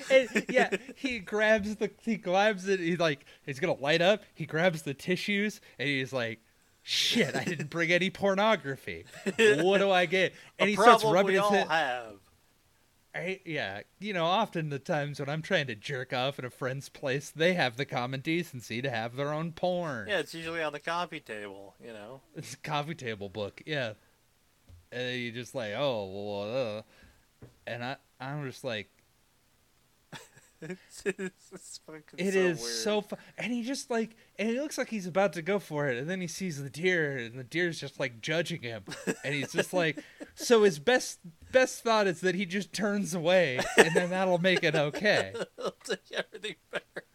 And, yeah, he grabs the he grabs it. He's like, he's gonna light up. He grabs the tissues and he's like, "Shit, I didn't bring any pornography. What do I get?" And he starts rubbing his all head. have. I, yeah, you know, often the times when I'm trying to jerk off at a friend's place, they have the common decency to have their own porn. Yeah, it's usually on the coffee table, you know. It's a coffee table book, yeah. And you just like, oh, well, uh. and I, I'm just like, it's, it's, it's fucking it so is so, fu- and he just like, and he looks like he's about to go for it, and then he sees the deer, and the deer's just like judging him, and he's just like, so his best best thought is that he just turns away, and then that'll make it okay. Everything better.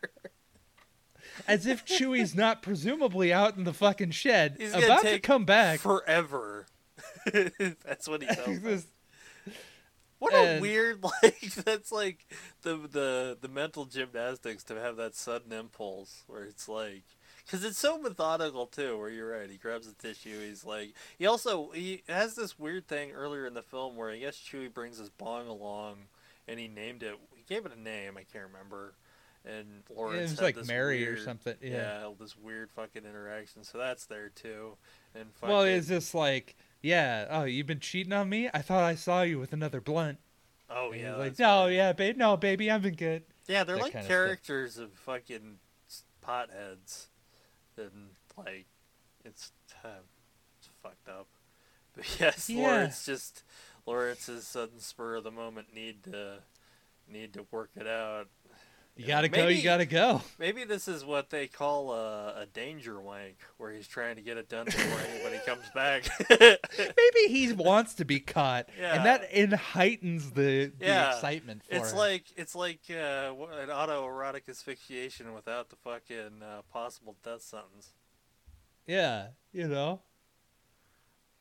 as if Chewie's not presumably out in the fucking shed, He's about to come back. forever. That's what he tells What And- a weird like that's like the the the mental gymnastics to have that sudden impulse where it's like because it's so methodical too. Where you're right, he grabs the tissue. He's like he also he has this weird thing earlier in the film where I guess Chewie brings his bong along and he named it. He gave it a name. I can't remember. And Lawrence it was like Mary or something. Yeah. Yeah, this weird fucking interaction. So that's there too. And Well, fucking- it's just like, yeah, oh, you've been cheating on me? I thought I saw you with another blunt. oh And yeah, like, no, right. yeah, babe, no, baby, I've been good. Yeah, they're that like characters of fucking potheads, and like it's uh, it's fucked up. But yes, Yeah. Lawrence just Lawrence's sudden spur of the moment need to need to work it out. You gotta go, you gotta go. Maybe this is what they call a, a danger wank, where he's trying to get it done before anybody comes back. Maybe he wants to be caught, Yeah. and that and heightens the, the Yeah. excitement for It's him. like it's like uh, an autoerotic asphyxiation without the fucking uh, possible death sentence. yeah, you know,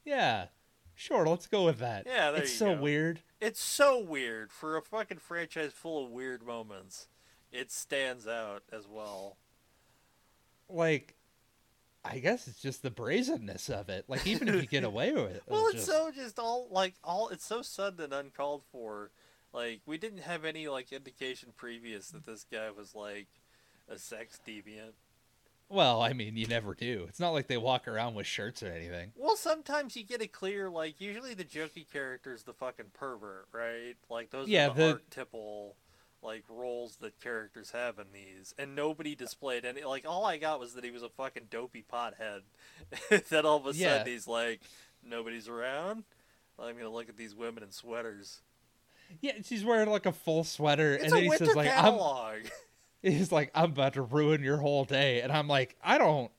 yeah, sure, let's go with that. Yeah, it's so go. weird. It's so weird for a fucking franchise full of weird moments. It stands out as well. Like, I guess it's just the brazenness of it. Like, even if you get away with it, Well, it's just- so just all like all. It's so sudden and uncalled for. Like we didn't have any like indication previous that this guy was like a sex deviant. Well, I mean, you never do. It's not like they walk around with shirts or anything. Well, sometimes you get a clear like usually the jokey character is the fucking pervert, right? Like those Yeah, are the, the- archetypal like roles that characters have in these, and nobody displayed any. Like all I got was that he was a fucking dopey pothead. then all of a Yeah. sudden he's like, nobody's around. I'm gonna look at these women in sweaters. Yeah, she's wearing like a full sweater, It's and then he says like, "I'm," catalog. he's like, "I'm about to ruin your whole day," and I'm like, "I don't."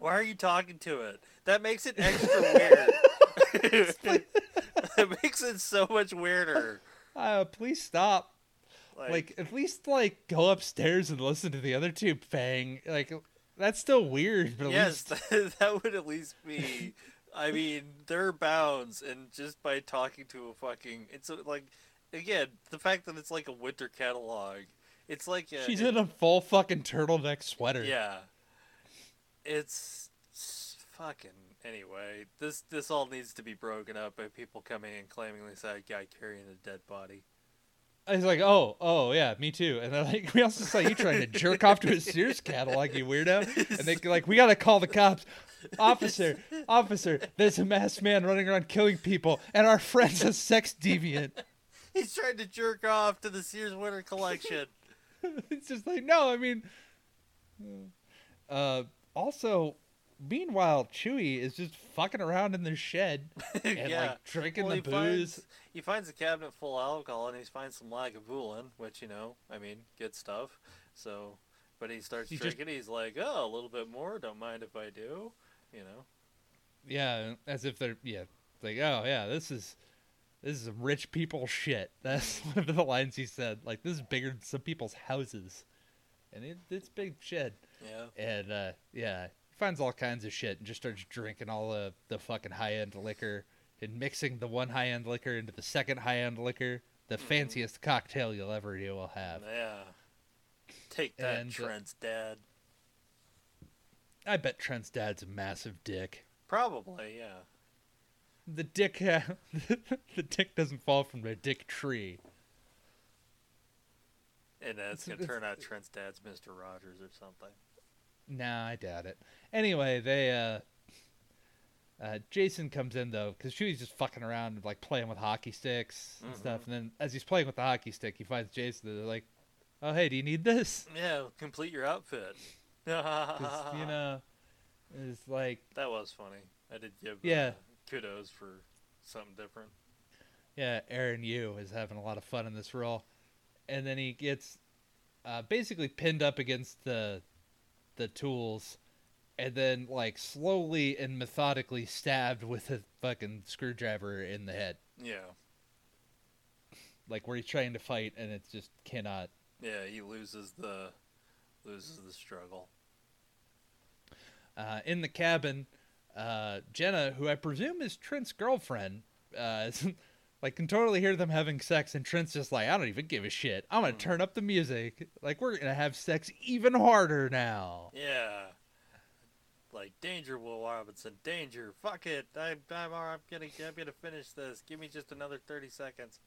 Why are you talking to it? That makes it extra weird. it makes it so much weirder. Uh, please stop. Like, Like, at least like go upstairs and listen to the other two bang. Like, that's still weird, but at yes, least that, that would at least be. I mean, there are bounds, and just by talking to a fucking, it's a, like, again, the fact that it's like a winter catalog, it's like a, she's it- in a full fucking turtleneck sweater. yeah, it's, it's fucking anyway. This this all needs to be broken up by people coming and claiming they saw a guy carrying a dead body. I was like, oh, oh yeah, me too. And then like we also saw you trying to jerk off to a Sears catalog, you weirdo. And they like, we gotta call the cops. Officer, officer, there's a masked man running around killing people, and our friend's a sex deviant. He's trying to jerk off to the Sears Winter Collection. it's just like, no, I mean uh also meanwhile Chewie is just fucking around in the shed and yeah. like drinking Well, the booze. Finds, he finds a cabinet full of alcohol and he finds some Lagavulin, which you know, I mean, good stuff. So, but he starts He just- drinking. He's like, "Oh, a little bit more. Don't mind if I do." You know. Yeah, as if they're yeah, like oh yeah, this is this is rich people shit. That's one of the lines he said. Like this is bigger than some people's houses, and it, it's big shit. Yeah. And uh, yeah, he finds all kinds of shit and just starts drinking all the the fucking high end liquor and mixing the one high end liquor into the second high end liquor. The Mhm. fanciest cocktail you'll ever you will have. Yeah. Take that, And, uh, Trent's dad. I bet Trent's dad's a massive dick. Probably, yeah. The dick, the dick doesn't fall from the dick tree. And uh, it's It's- gonna it's- turn out Trent's dad's Mister Rogers or something. Nah, I doubt it. Anyway, they uh uh Jason comes in though cuz Chewie's just fucking around and like playing with hockey sticks and Mhm. stuff and then as he's playing with the hockey stick, he finds Jason and they're like, "Oh, hey, do you need this?" Yeah, complete your outfit. you know, it's like, that was funny. I did give Yeah. uh, kudos for something different. yeah, Aaron Yoo is having a lot of fun in this role. And then he gets uh basically pinned up against the the tools and then like slowly and methodically stabbed with a fucking screwdriver in the head. Yeah. like where he's trying to fight and it just cannot. Yeah, he loses the loses the struggle. Uh, in the cabin, uh, Jenna, who I presume is Trent's girlfriend, uh, Like can totally hear them having sex, and Trent's just like, I don't even give a shit. I'm gonna Mm. turn up the music. Like we're gonna have sex even harder now. Yeah. Like danger, Will Robinson, danger. Fuck it. I'm I'm I'm gonna I'm gonna finish this. Give me just another thirty seconds.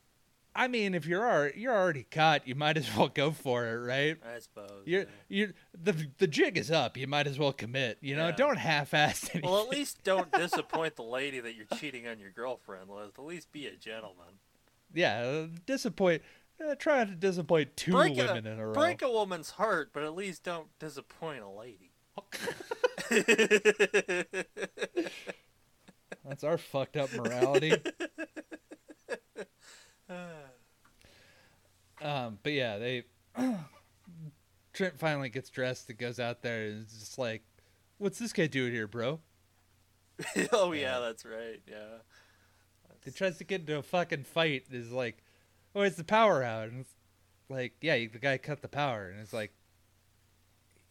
I mean, if you're al- you're already caught, you might as well go for it, right? I suppose. You're yeah. you the the jig is up. You might as well commit. You know, Yeah. don't half-ass anything. Well, at least don't disappoint the lady that you're cheating on your girlfriend with. At least be a gentleman. yeah, uh, disappoint. Uh, try not to disappoint two Break a- women in a row. Break a woman's heart, but at least don't disappoint a lady. That's our fucked up morality. Um, but yeah, they Trent finally gets dressed and goes out there and is just like, "What's this guy doing here, bro?" oh Yeah. yeah, that's right. Yeah. He tries to get into a fucking fight. And is like, "Oh, it's the power out," and it's like, "Yeah, the guy cut the power," and it's like,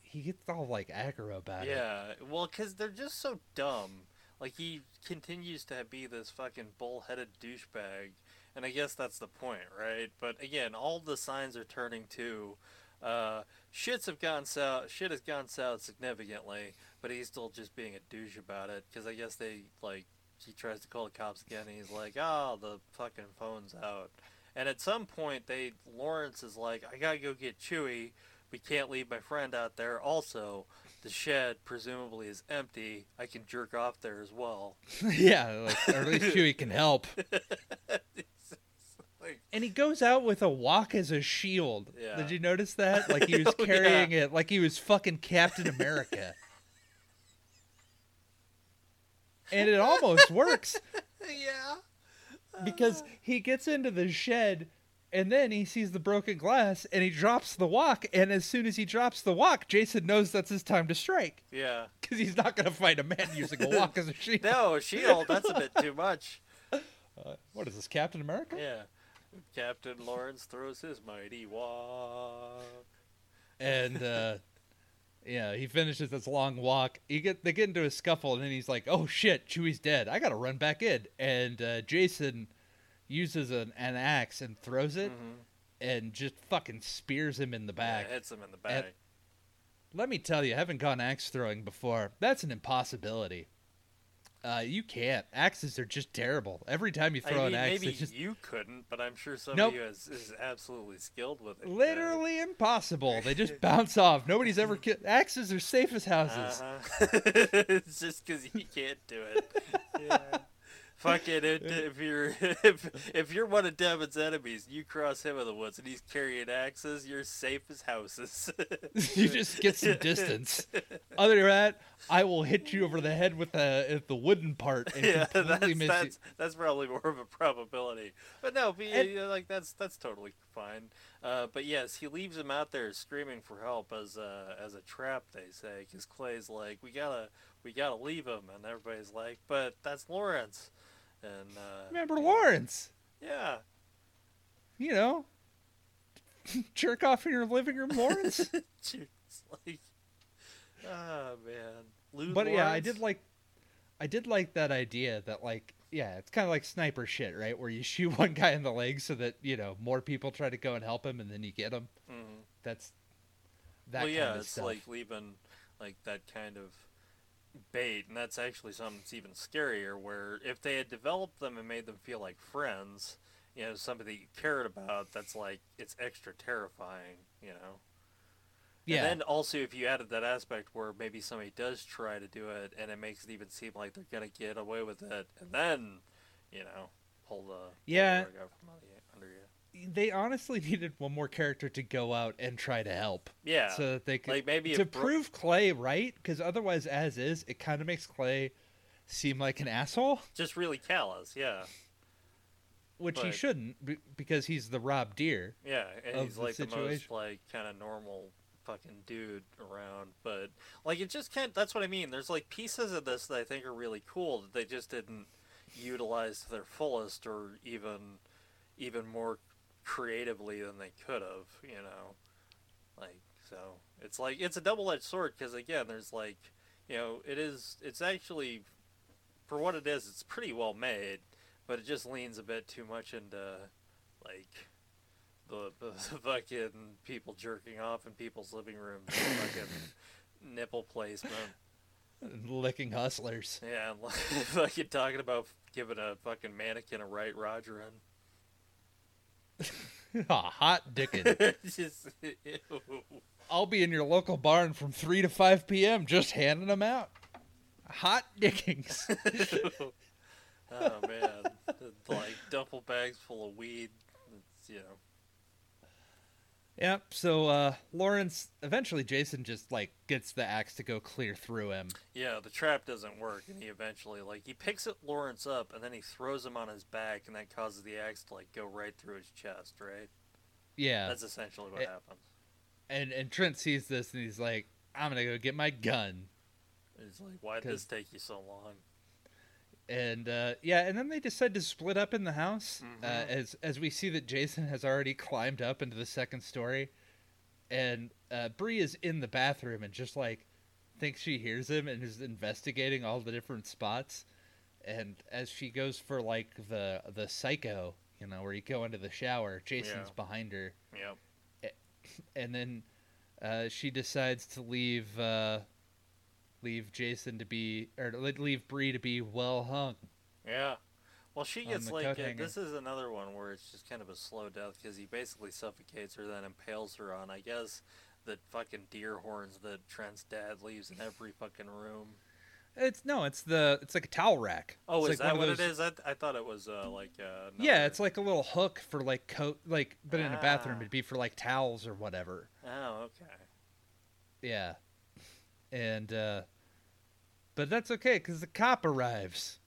he gets all like aggro about it. Yeah, well, because they're just so dumb. Like he continues to be this fucking bullheaded douchebag, and I guess that's the point, right? But again, all the signs are turning to uh, shits have gone south. Shit has gone south significantly, but he's still just being a douche about it. Because I guess they like he tries to call the cops again, and he's like, "Oh, the fucking phone's out." And at some point, they Lawrence is like, "I gotta go get Chewie. We can't leave my friend out there. Also, the shed presumably is empty. I can jerk off there as well." yeah, like or at least Chewie can help. like, And he goes out with a walk as a shield. Yeah. Did you notice that? Like he was Oh, carrying it like he was fucking Captain America. and it almost works yeah. because he gets into the shed and then he sees the broken glass and he drops the walk and as soon as he drops the walk jason knows that's his time to strike Yeah. because he's not going to fight a man using a walk as a shield No, a Shield. That's a bit too much. Uh, what is this captain america Yeah. Captain Lawrence throws his mighty walk. and uh yeah he finishes this long walk he get they get into a scuffle and then he's like oh shit chewie's dead i gotta run back in and uh jason uses an, an axe and throws it Mhm. and just fucking spears him in the back Yeah, hits him in the back. And let me tell you, I haven't gone axe throwing before. That's an impossibility. Uh, you can't. Axes are just terrible. Every time you throw mean, an axe maybe just you couldn't, but I'm sure Nope. somebody who is, is absolutely skilled with it. literally impossible they just bounce off nobody's ever ki- axes are safe as houses Uh-huh. it's just because you can't do it. Yeah. Fuck it. If, you're if, if you're one of Devin's enemies, you cross him in the woods and he's carrying axes, you're safe as houses. you just get some distance. Other than that, I will hit you over the head with the the wooden part and yeah, completely that's, miss that's that's probably more of a probability. But no, but, And- yeah, like that's that's totally fine. Uh, but yes, he leaves him out there screaming for help as a as a trap. They say because Clay's like, we gotta we gotta leave him, and everybody's like, but that's Lawrence, and uh, Remember Lawrence? yeah, You know, jerk off in your living room, Lawrence. like, oh man, Lou but yeah, I did like, I did like that idea that like, yeah, it's kind of like sniper shit, right? Where you shoot one guy in the leg so that you know more people try to go and help him, and then you get him. Mhm. That's that well, yeah, it's stuff. like leaving like that kind of bait, and that's actually something that's even scarier. Where if they had developed them and made them feel like friends, you know, somebody you cared about, that's like it's extra terrifying, you know. yeah, And then also, if you added that aspect where maybe somebody does try to do it, and it makes it even seem like they're gonna get away with it, and then, you know, pull the pull the they honestly needed one more character to go out and try to help. Yeah, so that they could like maybe to Bro- prove Clay right, because otherwise, as is, it kind of makes Clay seem like an asshole, just really callous. Yeah, which he shouldn't, be- because he's the Rob Dier. Yeah, and he's the like the most like kind of normal fucking dude around, but like it just can't. That's what I mean. There's like pieces of this that I think are really cool that they just didn't utilize to their fullest, or even even more creatively than they could have. You know, like so it's like it's a double edged sword because again, there's like you know it is it's actually for what it is, it's pretty well made. but it just leans a bit too much into like the, the fucking people jerking off in people's living rooms, fucking nipple placement. Licking hustlers. Yeah, like fucking talking about giving a fucking mannequin a right Roger Ah, hot dickin'. just. I'll be in your local barn from 3 to 5 p.m. just handing them out. Hot dickings. oh man, like duffel bags full of weed. It's, you know. Yep. So uh, Lawrence, eventually, Jason just like gets the axe to go clear through him. Yeah, the trap doesn't work, and he eventually like he picks it Lawrence up, and then he throws him on his back, and that causes the axe to like go right through his chest. Right. Yeah. That's essentially what It- happens. And and Trent sees this and he's like, "I'm gonna go get my gun." He's like, why did this take you so long? And uh, yeah, and then they decide to split up in the house uh, Mhm. as as we see that Jason has already climbed up into the second story, and uh, Bree is in the bathroom and just like thinks she hears him and is investigating all the different spots, and as she goes for like the the psycho, you know, where you go into the shower, Jason's Yeah. behind her, Yep. and then uh, she decides to leave uh, leave Jason to be or leave Bree to be well hung. Yeah. Well, she gets like uh, this is another one where it's just kind of a slow death because he basically suffocates her, then impales her on, I guess, the fucking deer horns that Trent's dad leaves in every fucking room. It's no, it's the it's like a towel rack. Oh, it's is like that what those- is? I, I thought it was uh, like uh, Yeah, it's like a little hook for like coat, like but in a bathroom Ah. it'd be for like towels or whatever. Oh, okay. Yeah, and uh but that's okay because the cop arrives.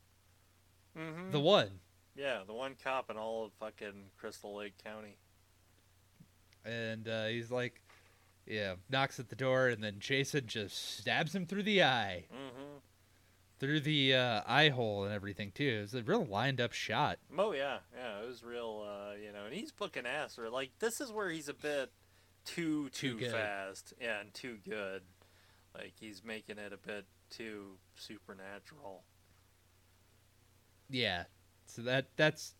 Mm-hmm. The one, yeah, the one cop in all of fucking Crystal Lake County. and uh, he's like, yeah, knocks at the door, and then Jason just stabs him through the eye, Mm-hmm. through the uh, eye hole and everything too. It was a real lined up shot. Oh yeah, yeah, it was real. Uh, you know, and he's booking ass. Or like this is where he's a bit too Too too, fast. And too good. Like he's making it a bit too supernatural. Yeah. So that that's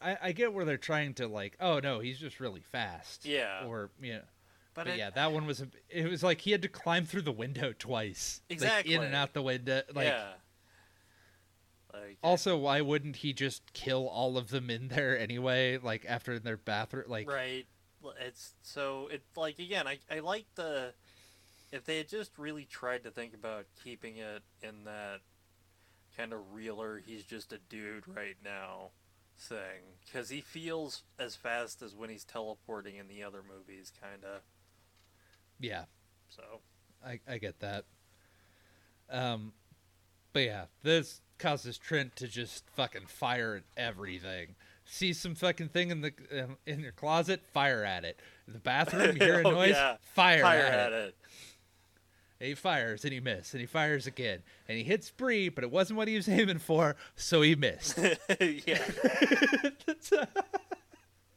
I, I get where they're trying to like, oh no, he's just really fast. Yeah. Or you know But, but, it, yeah, that one was a, it was like he had to climb through the window twice. Like, in and out the window. Like yeah. Like also why wouldn't he just kill all of them in there anyway, like after in their bathroom like right. It's so it like again. I I like the if they had just really tried to think about keeping it in that kind of realer. He's just a dude right now thing because he feels as fast as when he's teleporting in the other movies, kind of. Yeah, So I, I get that. Um but yeah, this causes Trent to just fucking fire at everything. See some fucking thing in the um, in your closet, fire at it. The bathroom, you hear a Oh, noise, yeah. fire, fire at, at it. it. And he fires and he missed, and he fires again, and he hits Bree, but it wasn't what he was aiming for, so he missed. yeah.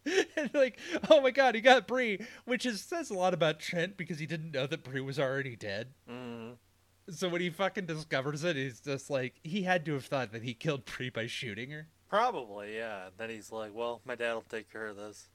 and like, oh my god, he got Bree, which is says a lot about Trent because he didn't know that Bree was already dead. Mm. So when he fucking discovers it, he's just like, he had to have thought that he killed Bree by shooting her. Probably, yeah. Then he's like, "Well, my dad will take care of this."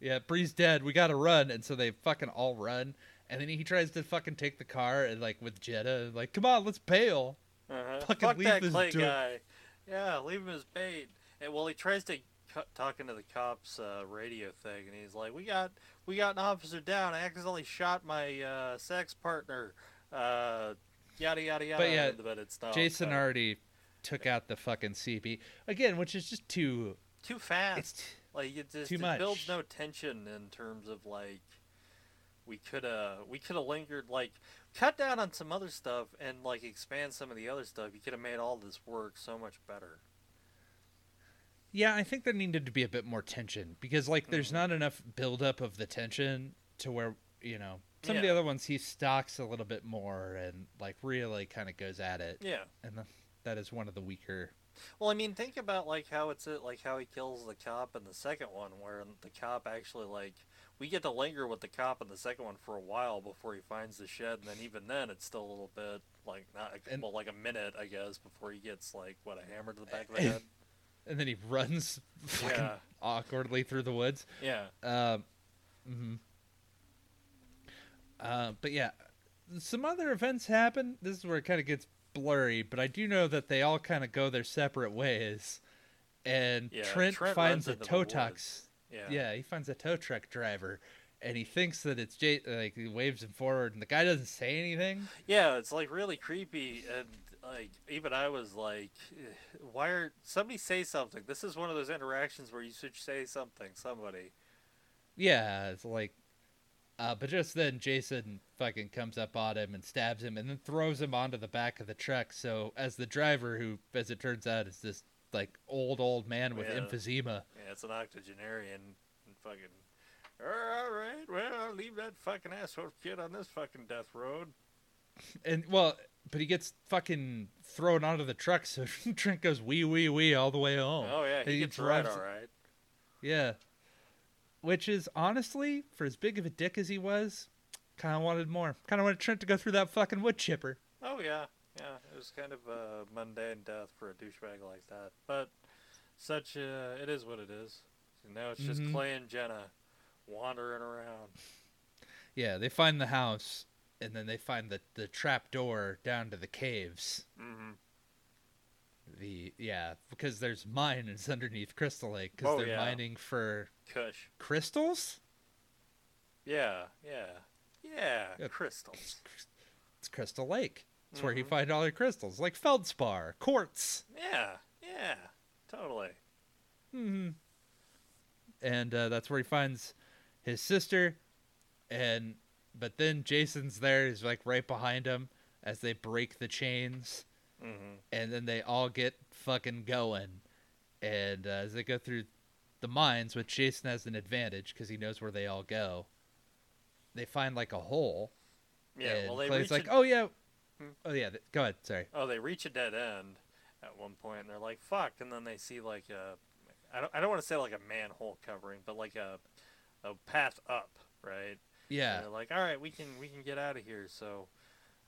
Yeah, Bree's dead. We gotta run, and so they fucking all run. And then he tries to fucking take the car and like with Jenna, like, come on, let's bail. Uh-huh. Fucking Fuck leave that this Clay dude. guy. Yeah, leave him as bait. And well, he tries to cu- talk into the cops' uh, radio thing, and he's like, "We got, we got an officer down. I accidentally shot my uh, sex partner." Uh, yada yada yada. But yeah, but it's not. Jason already took out the fucking CB again, which is just too. too fast. It's t- like it just too it much. builds no tension in terms of like we could have we could have lingered like cut down on some other stuff and like expand some of the other stuff you could have made all this work so much better yeah. I think there needed to be a bit more tension because like there's Mhm. not enough buildup of the tension to where you know some of the other ones he stalks a little bit more and like really kind of goes at it, yeah and the, that is one of the weaker. well i mean think about like how it's it like how he kills the cop in the second one where the cop actually like we get to linger with the cop in the second one for a while before he finds the shed and then even then it's still a little bit like not And- well like a minute i guess before he gets like what a hammer to the back of the head and then he runs Yeah. awkwardly through the woods. Yeah. Um, mhm. Uh, but yeah, some other events happen. This is where it kind of gets blurry, but I do know that they all kind of go their separate ways. And Yeah, Trent, Trent finds a into the tow woods. trucks. Yeah. Yeah, he finds a tow truck driver, and he thinks that it's Jay. Like he waves him forward, and the guy doesn't say anything. Yeah, it's like really creepy, and like even I was like, "Eh, "Why are somebody say something?" This is one of those interactions where you should say something. Somebody. Yeah, it's like, uh, but just then Jason fucking comes up on him and stabs him, and then throws him onto the back of the truck. So as the driver, who as it turns out is this like old old man with Yeah. emphysema, Yeah, it's an octogenarian, and fucking. All right, well, I'll leave that fucking asshole kid on this fucking death road. and well, but he gets fucking thrown onto the truck, so Trent goes wee wee wee all the way home. Oh yeah, And he, gets right, drives- all right. Yeah. Which is honestly, for as big of a dick as he was, kind of wanted more. Kind of wanted Trent to go through that fucking wood chipper. Oh yeah, yeah. It was kind of a mundane death for a douchebag like that, but such uh, it is what it is. And now it's just Mhm. Clay and Jenna wandering around. Yeah, they find the house, and then they find the the trap door down to the caves. Mm-hmm. The yeah, because there's mines underneath Crystal Lake because Oh, they're yeah. mining for Kush. crystals. Yeah, yeah, yeah. Yeah. Crystals. It's Crystal Lake. It's where you find all your crystals, like feldspar, quartz. Yeah, yeah. Totally. hmm And uh, that's where he finds his sister, and but then Jason's there. He's like right behind him as they break the chains, Mm-hmm. and then they all get fucking going. And uh, as they go through the mines, which Jason has an advantage because he knows where they all go, they find like a hole. Yeah. and well, they Clay's like, a, "Oh yeah, Hmm. oh yeah." th- Go ahead. Sorry. oh, they reach a dead end at one point, and they're like, "Fuck!" And then they see like a, I don't, I don't want to say like a manhole covering, but like a, a path up, right? Yeah. And they're like, "All right, we can we can get out of here." So,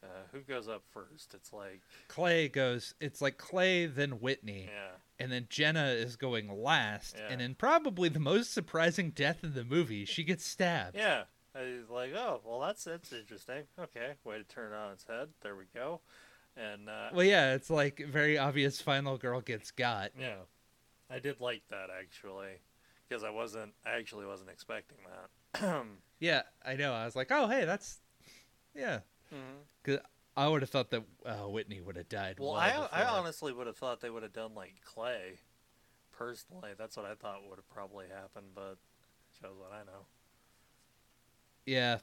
uh, who goes up first? It's like, Clay goes. It's like Clay, then Whitney. yeah, and then Jenna is going last, Yeah. and in probably the most surprising death in the movie, she gets stabbed. yeah. I was like, "Oh, well, that's that's interesting." Okay, way to turn it on its head. There we go. And uh, Well, yeah, it's like very obvious. Final girl gets got. Yeah, I did like that actually, because I wasn't, I actually wasn't expecting that. Yeah, I know. I was like, oh, hey, that's yeah. Cause I would have thought that uh, Whitney would have died. Well, well I, before. I honestly would have thought they would have done like Clay. Personally, that's what I thought would have probably happened, but shows what I know. Yeah,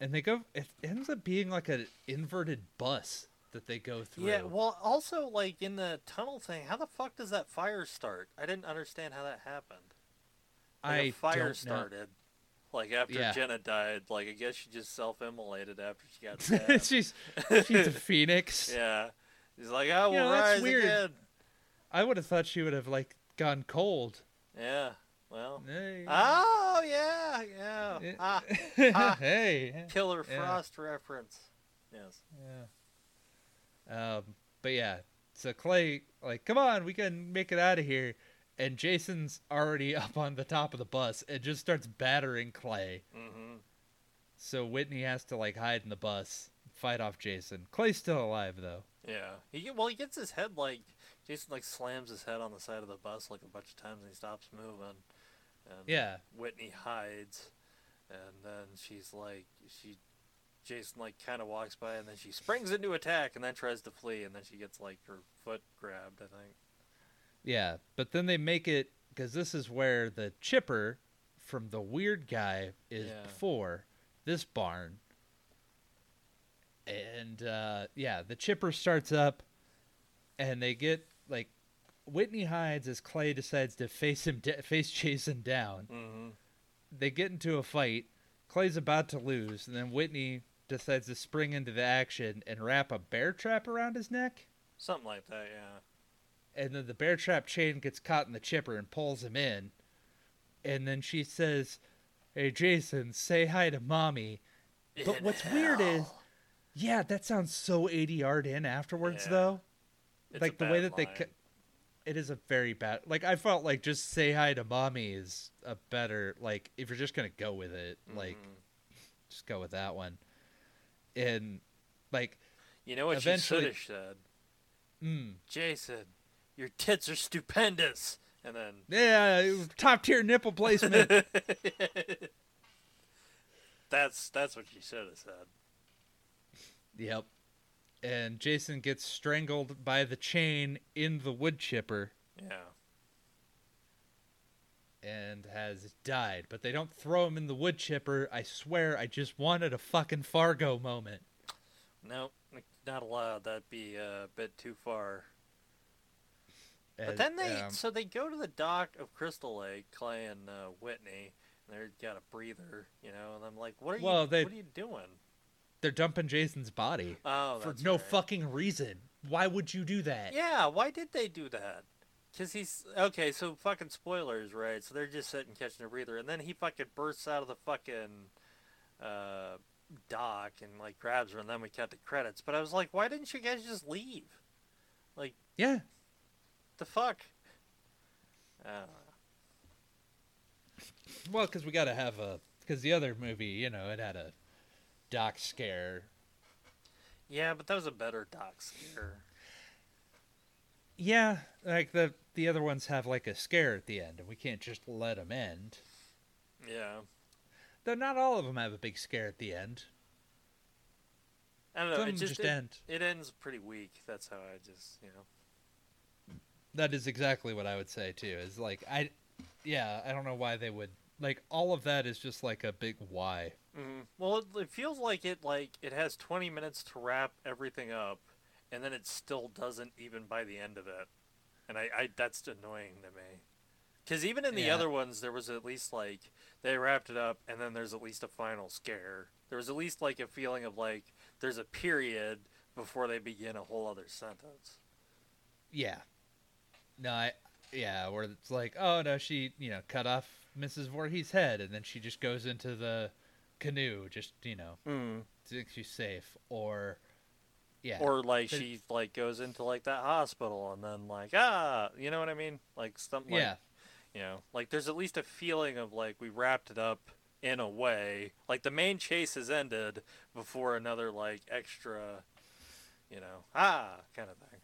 and they go. It ends up being like an inverted bus that they go through. Yeah, well, also like in the tunnel thing, how the fuck does that fire start? I didn't understand how that happened. Like, I fire know. started. Like after Yeah. Jenna died, like I guess she just self-immolated after she got stabbed. she's she's a phoenix. yeah, he's like, I will Yeah, that's rise weird. again. I would have thought she would have like gone cold. Yeah, well, Hey. Oh yeah, yeah. Eh, Ah, ah. hey. Killer Yeah. Frost reference. Yes. Yeah. Um, but yeah, so Clay, like, come on, we can make it out of here. And Jason's already up on the top of the bus and just starts battering Clay. Mm-hmm. So Whitney has to like hide in the bus, fight off Jason. Clay's still alive though. Yeah. He well, he gets his head like Jason like slams his head on the side of the bus like a bunch of times and he stops moving. And Yeah. Whitney hides, and then she's like she. Jason like kind of walks by and then she springs into attack and then tries to flee and then she gets like her foot grabbed I think. Yeah, but then they make it because this is where the chipper from the weird guy is Yeah. before this barn. And uh, yeah, the chipper starts up, and they get like Whitney hides as Clay decides to face him, da- face Jason down. Mm-hmm. They get into a fight. Clay's about to lose, and then Whitney decides to spring into the action and wrap a bear trap around his neck. Something like that, yeah. and then the bear trap chain gets caught in the chipper and pulls him in. And then she says, "Hey Jason, say hi to mommy." But In what's weird is, yeah, that sounds so ADR'd in afterwards Yeah. though. It's like the way that they, line. It is a very bad. Like I felt like just say hi to mommy is a better. Like if you're just gonna go with it, like Mhm. just go with that one. And like, you know what eventually- you should have said, mm, Jason, your tits are stupendous, and then yeah, top tier nipple placement. that's that's what you should have said. Yep. And Jason gets strangled by the chain in the wood chipper Yeah. and has died. But they don't throw him in the wood chipper. I swear, I just wanted a fucking Fargo moment. No, not allowed. That'd be a bit too far. But then they, um, so they go to the dock of Crystal Lake, Clay and uh, Whitney, and they've got a breather, you know, and I'm like, what are Well, you, they- what are you doing? They're dumping Jason's body Oh, for no right. fucking reason. Why would you do that? Yeah, why did they do that? Because he's okay. So fucking spoilers, right? So they're just sitting catching a breather, and then he fucking bursts out of the fucking uh, dock and like grabs her, and then we cut the credits. But I was like, why didn't you guys just leave? Like, yeah. The fuck? I. Well, because we got to have a. Because the other movie, you know, it had a doc scare. Yeah, but that was a better Dock scare. Yeah, like the the other ones have like a scare at the end, and we can't just let them end. Yeah, Though not all of them have a big scare at the end. I don't know. Some It just, just it, end. it ends pretty weak. That's how I just you know. That is exactly what I would say too. Is like I, yeah, I don't know why they would like all of that is just like a big why. Hmm Well, it, it feels like it like it has 20 minutes to wrap everything up, and then it still doesn't even by the end of it, and I, I that's annoying to me. Because even in the Yeah. other ones, there was at least like they wrapped it up, and then there's at least a final scare. There was at least like a feeling of like there's a period before they begin a whole other sentence. Yeah. No, I yeah, where it's like, oh no, she you know cut off Mrs. Voorhees' head, and then she just goes into the canoe, just you know, Mm. thinks she's safe, or yeah, Or like she like goes into like that hospital, and then like ah, you know what I mean? Like something. Like, yeah, You know, like there's at least a feeling of like we wrapped it up in a way. Like the main chase has ended before another like extra, you know, ah kind of thing.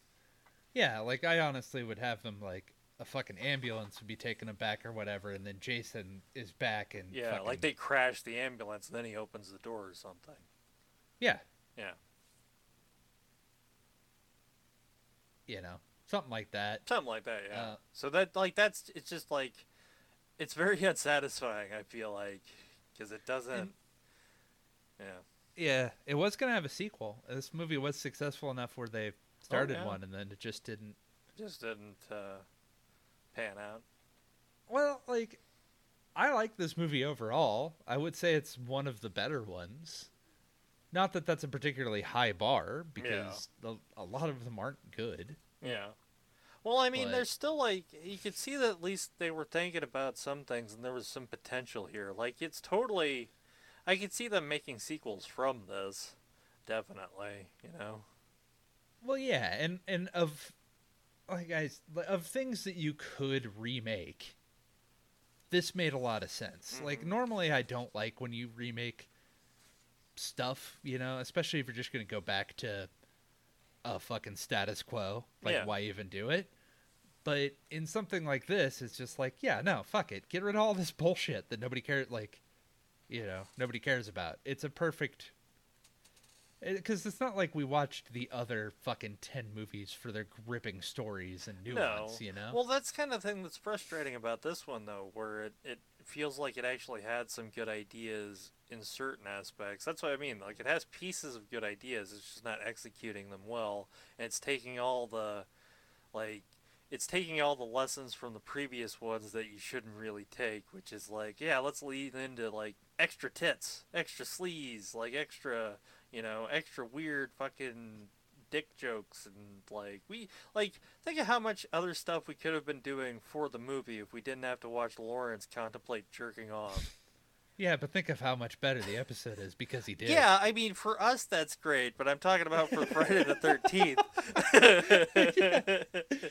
yeah. Like I honestly would have them like a fucking ambulance would be taking him back or whatever, and then Jason is back and Yeah, fucking, like they crash the ambulance and then he opens the door or something. yeah, Yeah, you know, something like that. something like that. Yeah. Uh, so that like that's it's just like it's very unsatisfying. I feel like because it doesn't. And- yeah. Yeah, it was gonna have a sequel. This movie was successful enough where they started Oh, yeah. one, and then it just didn't Just didn't uh, pan out. Well, like, I like this movie overall. I would say it's one of the better ones. Not that that's a particularly high bar, because the, a lot of them aren't good. Yeah. Well, I mean, But- there's still like you could see that at least they were thinking about some things, and there was some potential here. Like it's totally, I could see them making sequels from this, definitely. You know. Well, yeah, and and of like guys of things that you could remake, this made a lot of sense. Like Mhm. normally, I don't like when you remake stuff, you know, especially if you're just gonna go back to a fucking status quo. Like, Yeah. why even do it? But in something like this, it's just like, yeah, no, fuck it, get rid of all this bullshit that nobody cares. Like, you know, nobody cares about. It's a perfect because it's not like we watched the other fucking 10 movies for their gripping stories and nuance, you know? Well, that's kind of thing that's frustrating about this one, though, where it, it feels like it actually had some good ideas in certain aspects. That's what I mean. Like, it has pieces of good ideas, it's just not executing them well. And it's taking all the, like, it's taking all the lessons from the previous ones that you shouldn't really take, which is like, yeah, let's lead into, like, extra tits, extra sleaze, like, extra, you know, extra weird fucking dick jokes and like we like think of how much other stuff we could have been doing for the movie if we didn't have to watch Lawrence contemplate jerking off. yeah, but think of how much better the episode is because he did. Yeah, I mean for us that's great, but I'm talking about for Friday the 13th.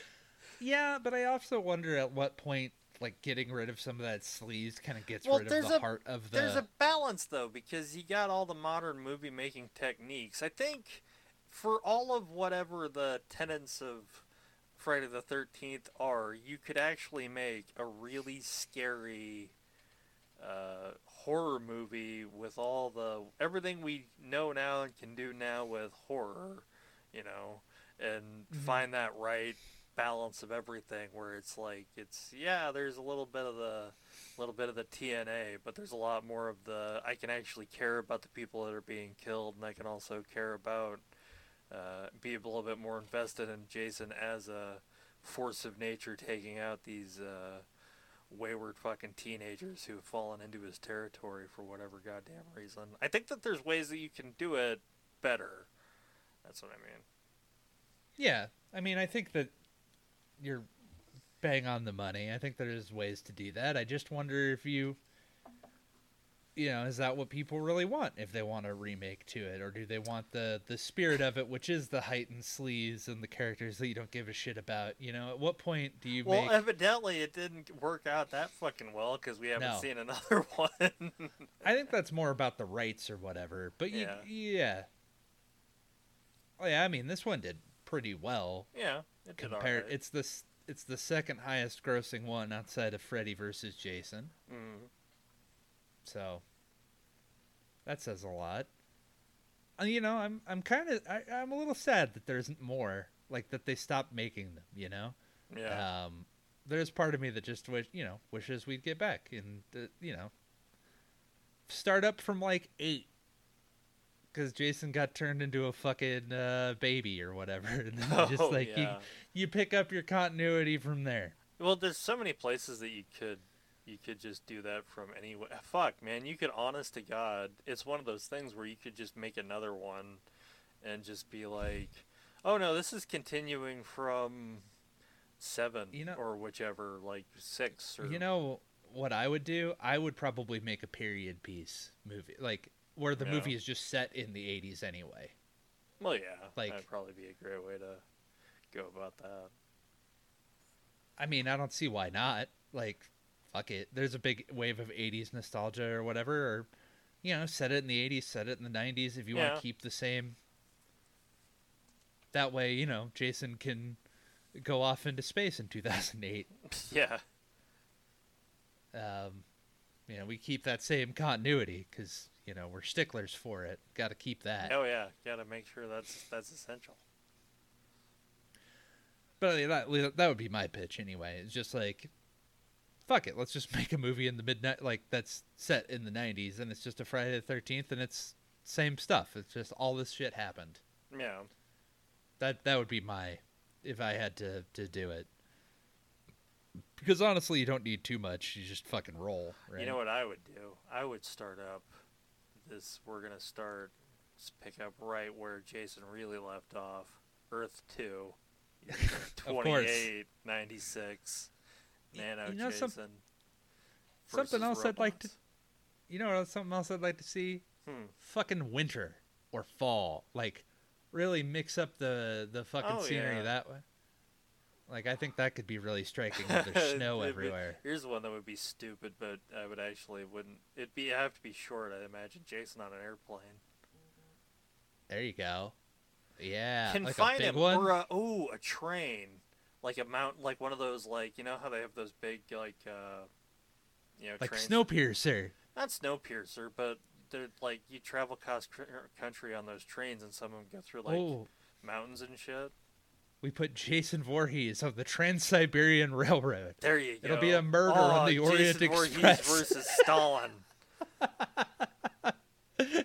Yeah, but I also wonder at what point like getting rid of some of that sleaze kind of gets Well, rid of the a- heart of the. There's a balance though because you got all the modern movie making techniques. I think for all of whatever the tenets of Friday the 13th are, you could actually make a really scary uh, horror movie with all the everything we know now and can do now with horror, you know, and Mhm. find that right balance of everything where it's like it's yeah, there's a little bit of the little bit of the TNA, but there's a lot more of the I can actually care about the people that are being killed, and I can also care about uh, be a little bit more invested in Jason as a force of nature taking out these uh, wayward fucking teenagers who have fallen into his territory for whatever goddamn reason. I think that there's ways that you can do it better. That's what I mean. Yeah, I mean, I think that you're bang on the money. I think there's ways to do that. I just wonder if you, you know, is that what people really want? If they want a remake to it, or do they want the the spirit of it, which is the heightened sleaze and the characters that you don't give a shit about? You know, at what point do you Well, make? evidently it didn't work out that fucking well because we haven't No. seen another one. I think that's more about the rights or whatever. But you, Yeah. yeah. Oh yeah, I mean, this one did pretty well. yeah, it compared alright. it's the it's the second highest grossing one outside of Freddy versus Jason. Mm. So that says a lot. Uh, you know, I'm I'm kind of I'm a little sad that there isn't more like that they stopped making them, you know? Yeah. Um there's part of me that just wish, you know, wishes we'd get back and uh, you know, start up from like 8 cuz Jason got turned into a fucking uh, baby or whatever and then just Oh, like you you pick up your continuity from there. Well, there's so many places that you could you could just do that from anywhere. Fuck, man, you could honest to God, it's one of those things where you could just make another one and just be like, "Oh no, this is continuing from 7 You know- or whichever, like 6 or You know what I would do? I would probably make a period piece movie, like where the Yeah. movie is just set in the '80s anyway. Well, yeah, like- that'd probably be a great way to go about that. I mean, I don't see why not. Like, fuck it. There's a big wave of '80s nostalgia or whatever, or you know, set it in the '80s, set it in the '90s if you want to keep the same. That way, you know, Jason can go off into space in 2008. yeah. Um, you know, we keep that same continuity because you know we're sticklers for it. Got to keep that. Oh yeah, got to make sure that's that's essential. But I mean, that that would be my pitch anyway. It's just like, fuck it, let's just make a movie in the midnight like that's set in the '90s, and it's just a Friday the Thirteenth, and it's same stuff. It's just all this shit happened. Yeah. That that would be my if I had to to do it. Because honestly, you don't need too much. You just fucking roll. Right? You know what I would do? I would start up this. We're gonna start pick up right where Jason really left off. Earth two. course. 28, 96. Nano you know Jason. some- something else I'd like to- You know what? Something else I'd like to see. Hmm. Fucking winter or fall. Like, really mix up the the fucking Oh, scenery yeah. that way. Like, I think that could be really striking with there's snow everywhere. Here's one that would be stupid, but I would actually wouldn't. It'd be have to be short. I imagine Jason on an airplane. There you go. Yeah, Can like a find big him one. or a, ooh a train, like a mount, like one of those like you know how they have those big like uh, you know like trains. Snowpiercer. Not Snowpiercer, but they're like you travel across country on those trains, and some of them go through like oh, mountains and shit. We put Jason Voorhees of the Trans Siberian Railroad. There you go. It'll be a murder oh, on the Orient Jason Voorhees versus Stalin.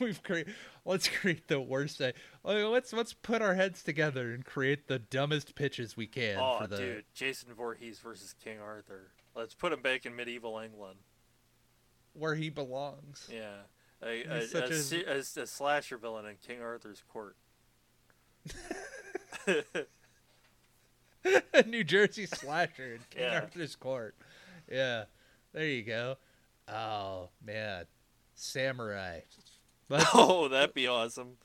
We've created. Let's create the worst. uh, Let's let's put our heads together and create the dumbest pitches we can oh, for the. dude, Jason Voorhees versus King Arthur. Let's put him back in medieval England. where he belongs. Yeah, a, a, such a, a- a- a slasher villain in King Arthur's court. New Jersey slasher in King Yeah. Arthur's court. Yeah, there you go. Oh man, samurai. But oh, that'd be awesome.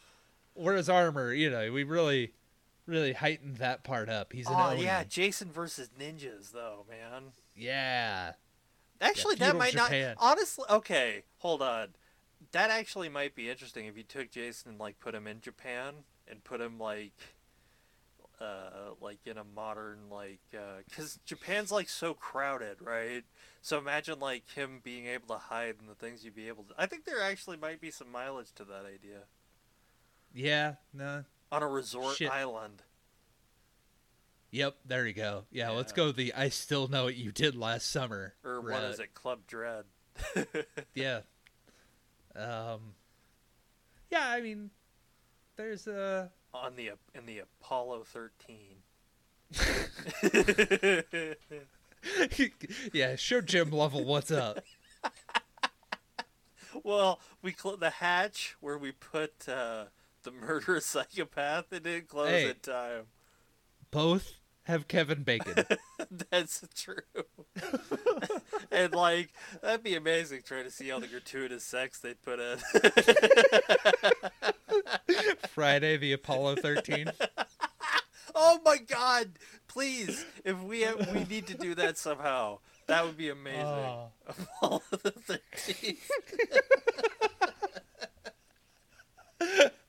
where's armor? You know, we really, really heightened that part up. He's an Oh Oni. yeah, Jason versus ninjas though, man. yeah. Actually, that might Japan. not. Honestly, okay, hold on. That actually might be interesting if you took Jason and like put him in Japan and put him like, uh, like in a modern like, because Japan's like so crowded, right? So imagine like him being able to hide and the things you'd be able to. I think there actually might be some mileage to that idea Yeah. No. on a resort Shit. island. Yep. There you go. Yeah. Let's go. The I still know what you did last summer. Or what route. is it, Club Dread? Yeah. Um. Yeah. I mean, there's a. on the in the Apollo 13. yeah. Show Jim Lovell what's up. well, we cl- the hatch where we put uh, the murderous psychopath. It didn't close Hey. in time. Both have Kevin Bacon. That's true. and like that'd be amazing trying to see all the gratuitous sex they put in. Friday the Apollo 13. oh my god! Please, if we have, we need to do that somehow. That would be amazing. Oh. Apollo the 13th.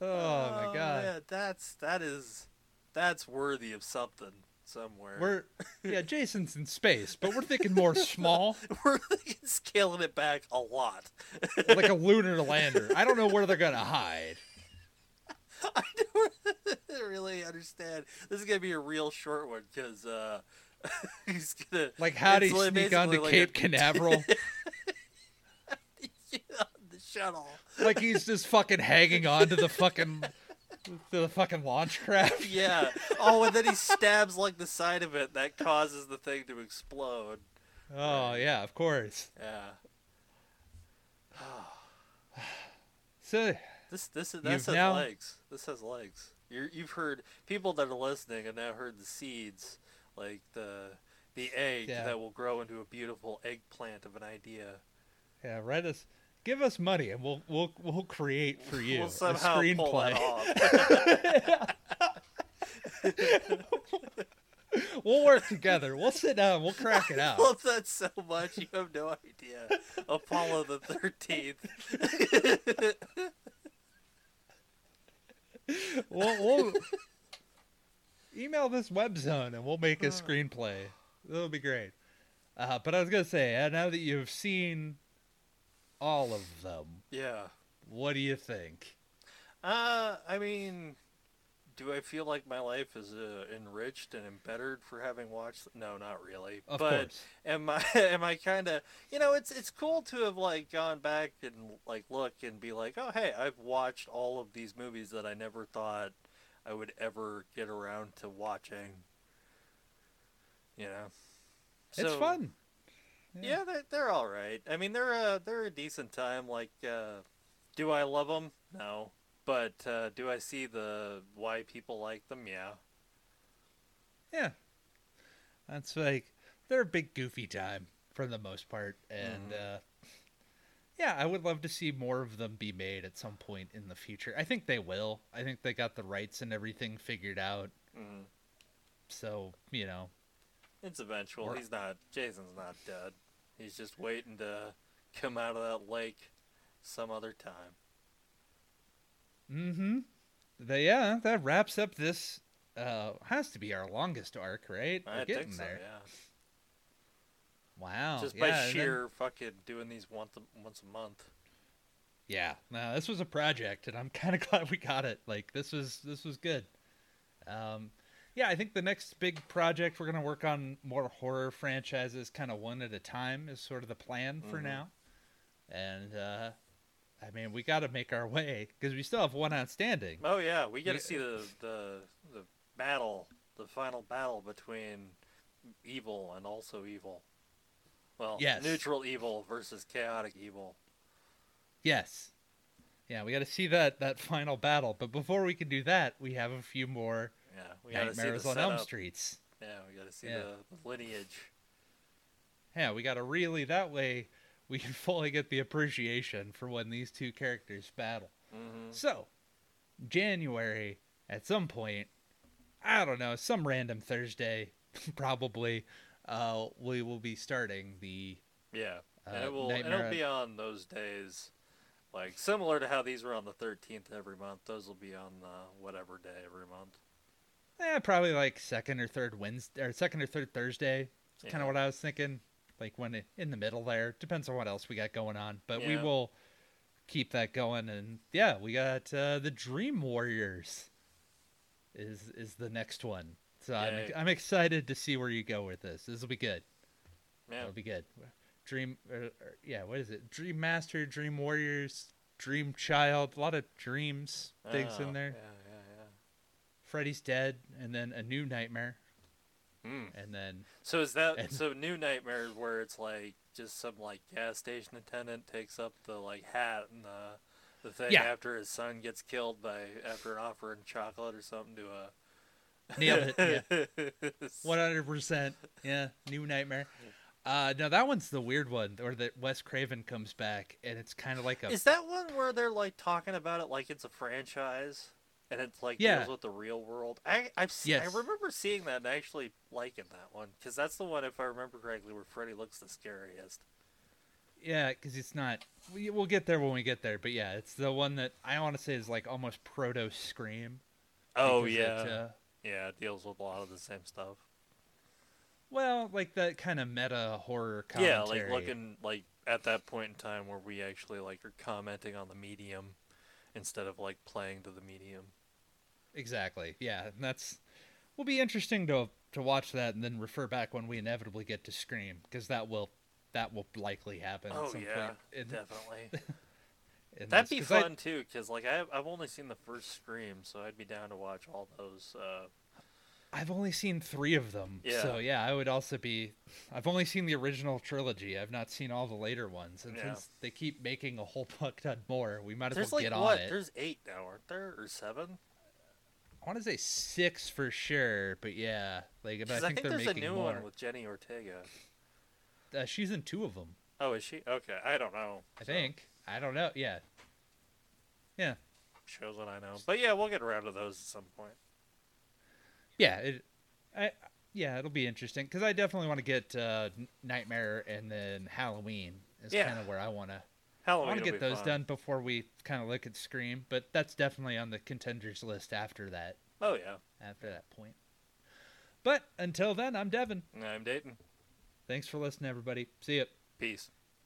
Oh my oh, god. man, that's that is that's worthy of something somewhere. We're yeah, Jason's in space, but we're thinking more small, We're scaling it back a lot. like a lunar lander. I don't know where they're gonna hide. I don't really understand. This is gonna be a real short one because uh, he's gonna Like how do you li- sneak onto like Cape a- Canaveral? on the shuttle. like he's just fucking hanging on to the fucking to the fucking launch craft. Yeah. Oh, and then he stabs like the side of it. That causes the thing to explode. Oh yeah, of course. Yeah. So This this is this has now- legs. This has legs. You're, you've heard people that are listening have now heard the seeds, like the the egg Yeah. that will grow into a beautiful eggplant of an idea. yeah, write us, give us money, and we'll we'll we'll create for you we'll a screenplay. we'll work together. We'll sit down. We'll crack it out. I love that so much. You have no idea. Apollo the Thirteenth. we'll, we'll email this web zone and we'll make a screenplay. It'll be great. Uh, but I was gonna say, uh, now that you've seen all of them, yeah. what do you think? Uh, I mean, do I feel like my life is uh, enriched and embittered for having watched? No, not really. Of but course. am I am I kind of you know it's it's cool to have like gone back and like look and be like oh hey I've watched all of these movies that I never thought I would ever get around to watching. You know, it's fun. Yeah, they're, they're all right. I mean, they're a they're a decent time. Like, uh, do I love them? No, but uh, do I see the why people like them? Yeah. Yeah. That's like they're a big goofy time for the most part, and Mm-hmm. uh, yeah, I would love to see more of them be made at some point in the future. I think they will. I think they got the rights and everything figured out. hmm So you know, It's eventual. He's not. Jason's not dead. He's just waiting to come out of that lake some other time. Mm-hmm. Yeah, that wraps up this. Uh, has to be our longest arc, right? We're I getting think so. there. Yeah. Wow. just yeah, by then- sheer fucking doing these once a, once a month. yeah. No, this was a project, and I'm kind of glad we got it. Like this was this was good. Um, yeah, I think the next big project we're gonna work on more horror franchises, kind of one at a time, is sort of the plan for Mhm. now. And uh, I mean, we got to make our way because we still have one outstanding. Oh yeah, we Yeah. to see the the the battle, the final battle between evil and also evil. Well, Yes. neutral evil versus chaotic evil. Yes. Yeah, we got to see that that final battle. But before we can do that, we have a few more Yeah, we got to see the nightmares on Elm. Streets. Yeah, we got to see Yeah. the, the lineage. Yeah, we got to really that way we can fully get the appreciation for when these two characters battle. hmm So, January at some point, I don't know, some random Thursday, probably, uh, we will be starting the Yeah, and Uh, it will. Nightmare it'll be on those days, like similar to how these were on the thirteenth every month. Those will be on uh, whatever day every month. Eh, probably like second or third Wednesday or second or third Thursday. It's kind of what I was thinking. Like when it, in the middle there, depends on what else we got going on, but we will keep that going. And yeah, we got uh, the Dream Warriors is is the next one. So I'm, I'm excited to see where you go with this. This will be good. Yeah, It'll be good. Dream, or, or, yeah. What is it? Dream Master, Dream Warriors, Dream Child. A lot of dreams things Oh, in there. Yeah, yeah, Freddy's dead, and then a new nightmare. Mm. and then So is that And- so? New Nightmare where it's like just some like gas station attendant takes up the like hat and the the thing Yeah. after his son gets killed by after an offering chocolate or something to a nailed it. Yeah. Yeah. One hundred percent. Yeah, New Nightmare. Uh, no, that one's the weird one, or that Wes Craven comes back, and it's kind of like a Is that one where they're like talking about it like it's a franchise and it's like Yeah. deals with the real world? I I've se- Yes. I remember seeing that and actually liking that one because that's the one, if I remember correctly, where Freddy looks the scariest. yeah, because it's not. We, we'll get there when we get there, but yeah, it's the one that I want to say is like almost proto Scream. Oh yeah, it, uh, yeah, it deals with a lot of the same stuff. well, like that kind of meta horror Yeah, commentary. like looking like at that point in time where we actually like are commenting on the medium instead of like playing to the medium. Exactly. Yeah, and that's will be interesting to to watch that and then refer back when we inevitably get to Scream because that will that will likely happen. at Oh some yeah, point in, definitely. in That'd this, be 'cause I- fun too, because like I I've only seen the first Scream, so I'd be down to watch all those. Uh, I've only seen three of them, Yeah. so yeah, I would also be. I've only seen the original trilogy. I've not seen all the later ones, and Yeah. since they keep making a whole buck ton more, we might as there's well like get what? on it. There's eight now, aren't there, or seven? I want to say six for sure, but yeah, like but I 'Cause think, they're there's a new more. one with Jenny Ortega. Uh, she's in two of them, Oh, is she? Okay, I don't know. I So, think. I don't know. Yeah, yeah. shows what I know, but yeah, we'll get around to those at some point. Yeah it i yeah it'll be interesting because i definitely want to get uh nightmare and then halloween is Yeah. kind of where i want to Halloween i want to get those fun. done before we kind of look at scream but that's definitely on the contenders list after that Oh yeah, after that point but until then i'm devin I'm Dayton. thanks for listening everybody see ya Peace.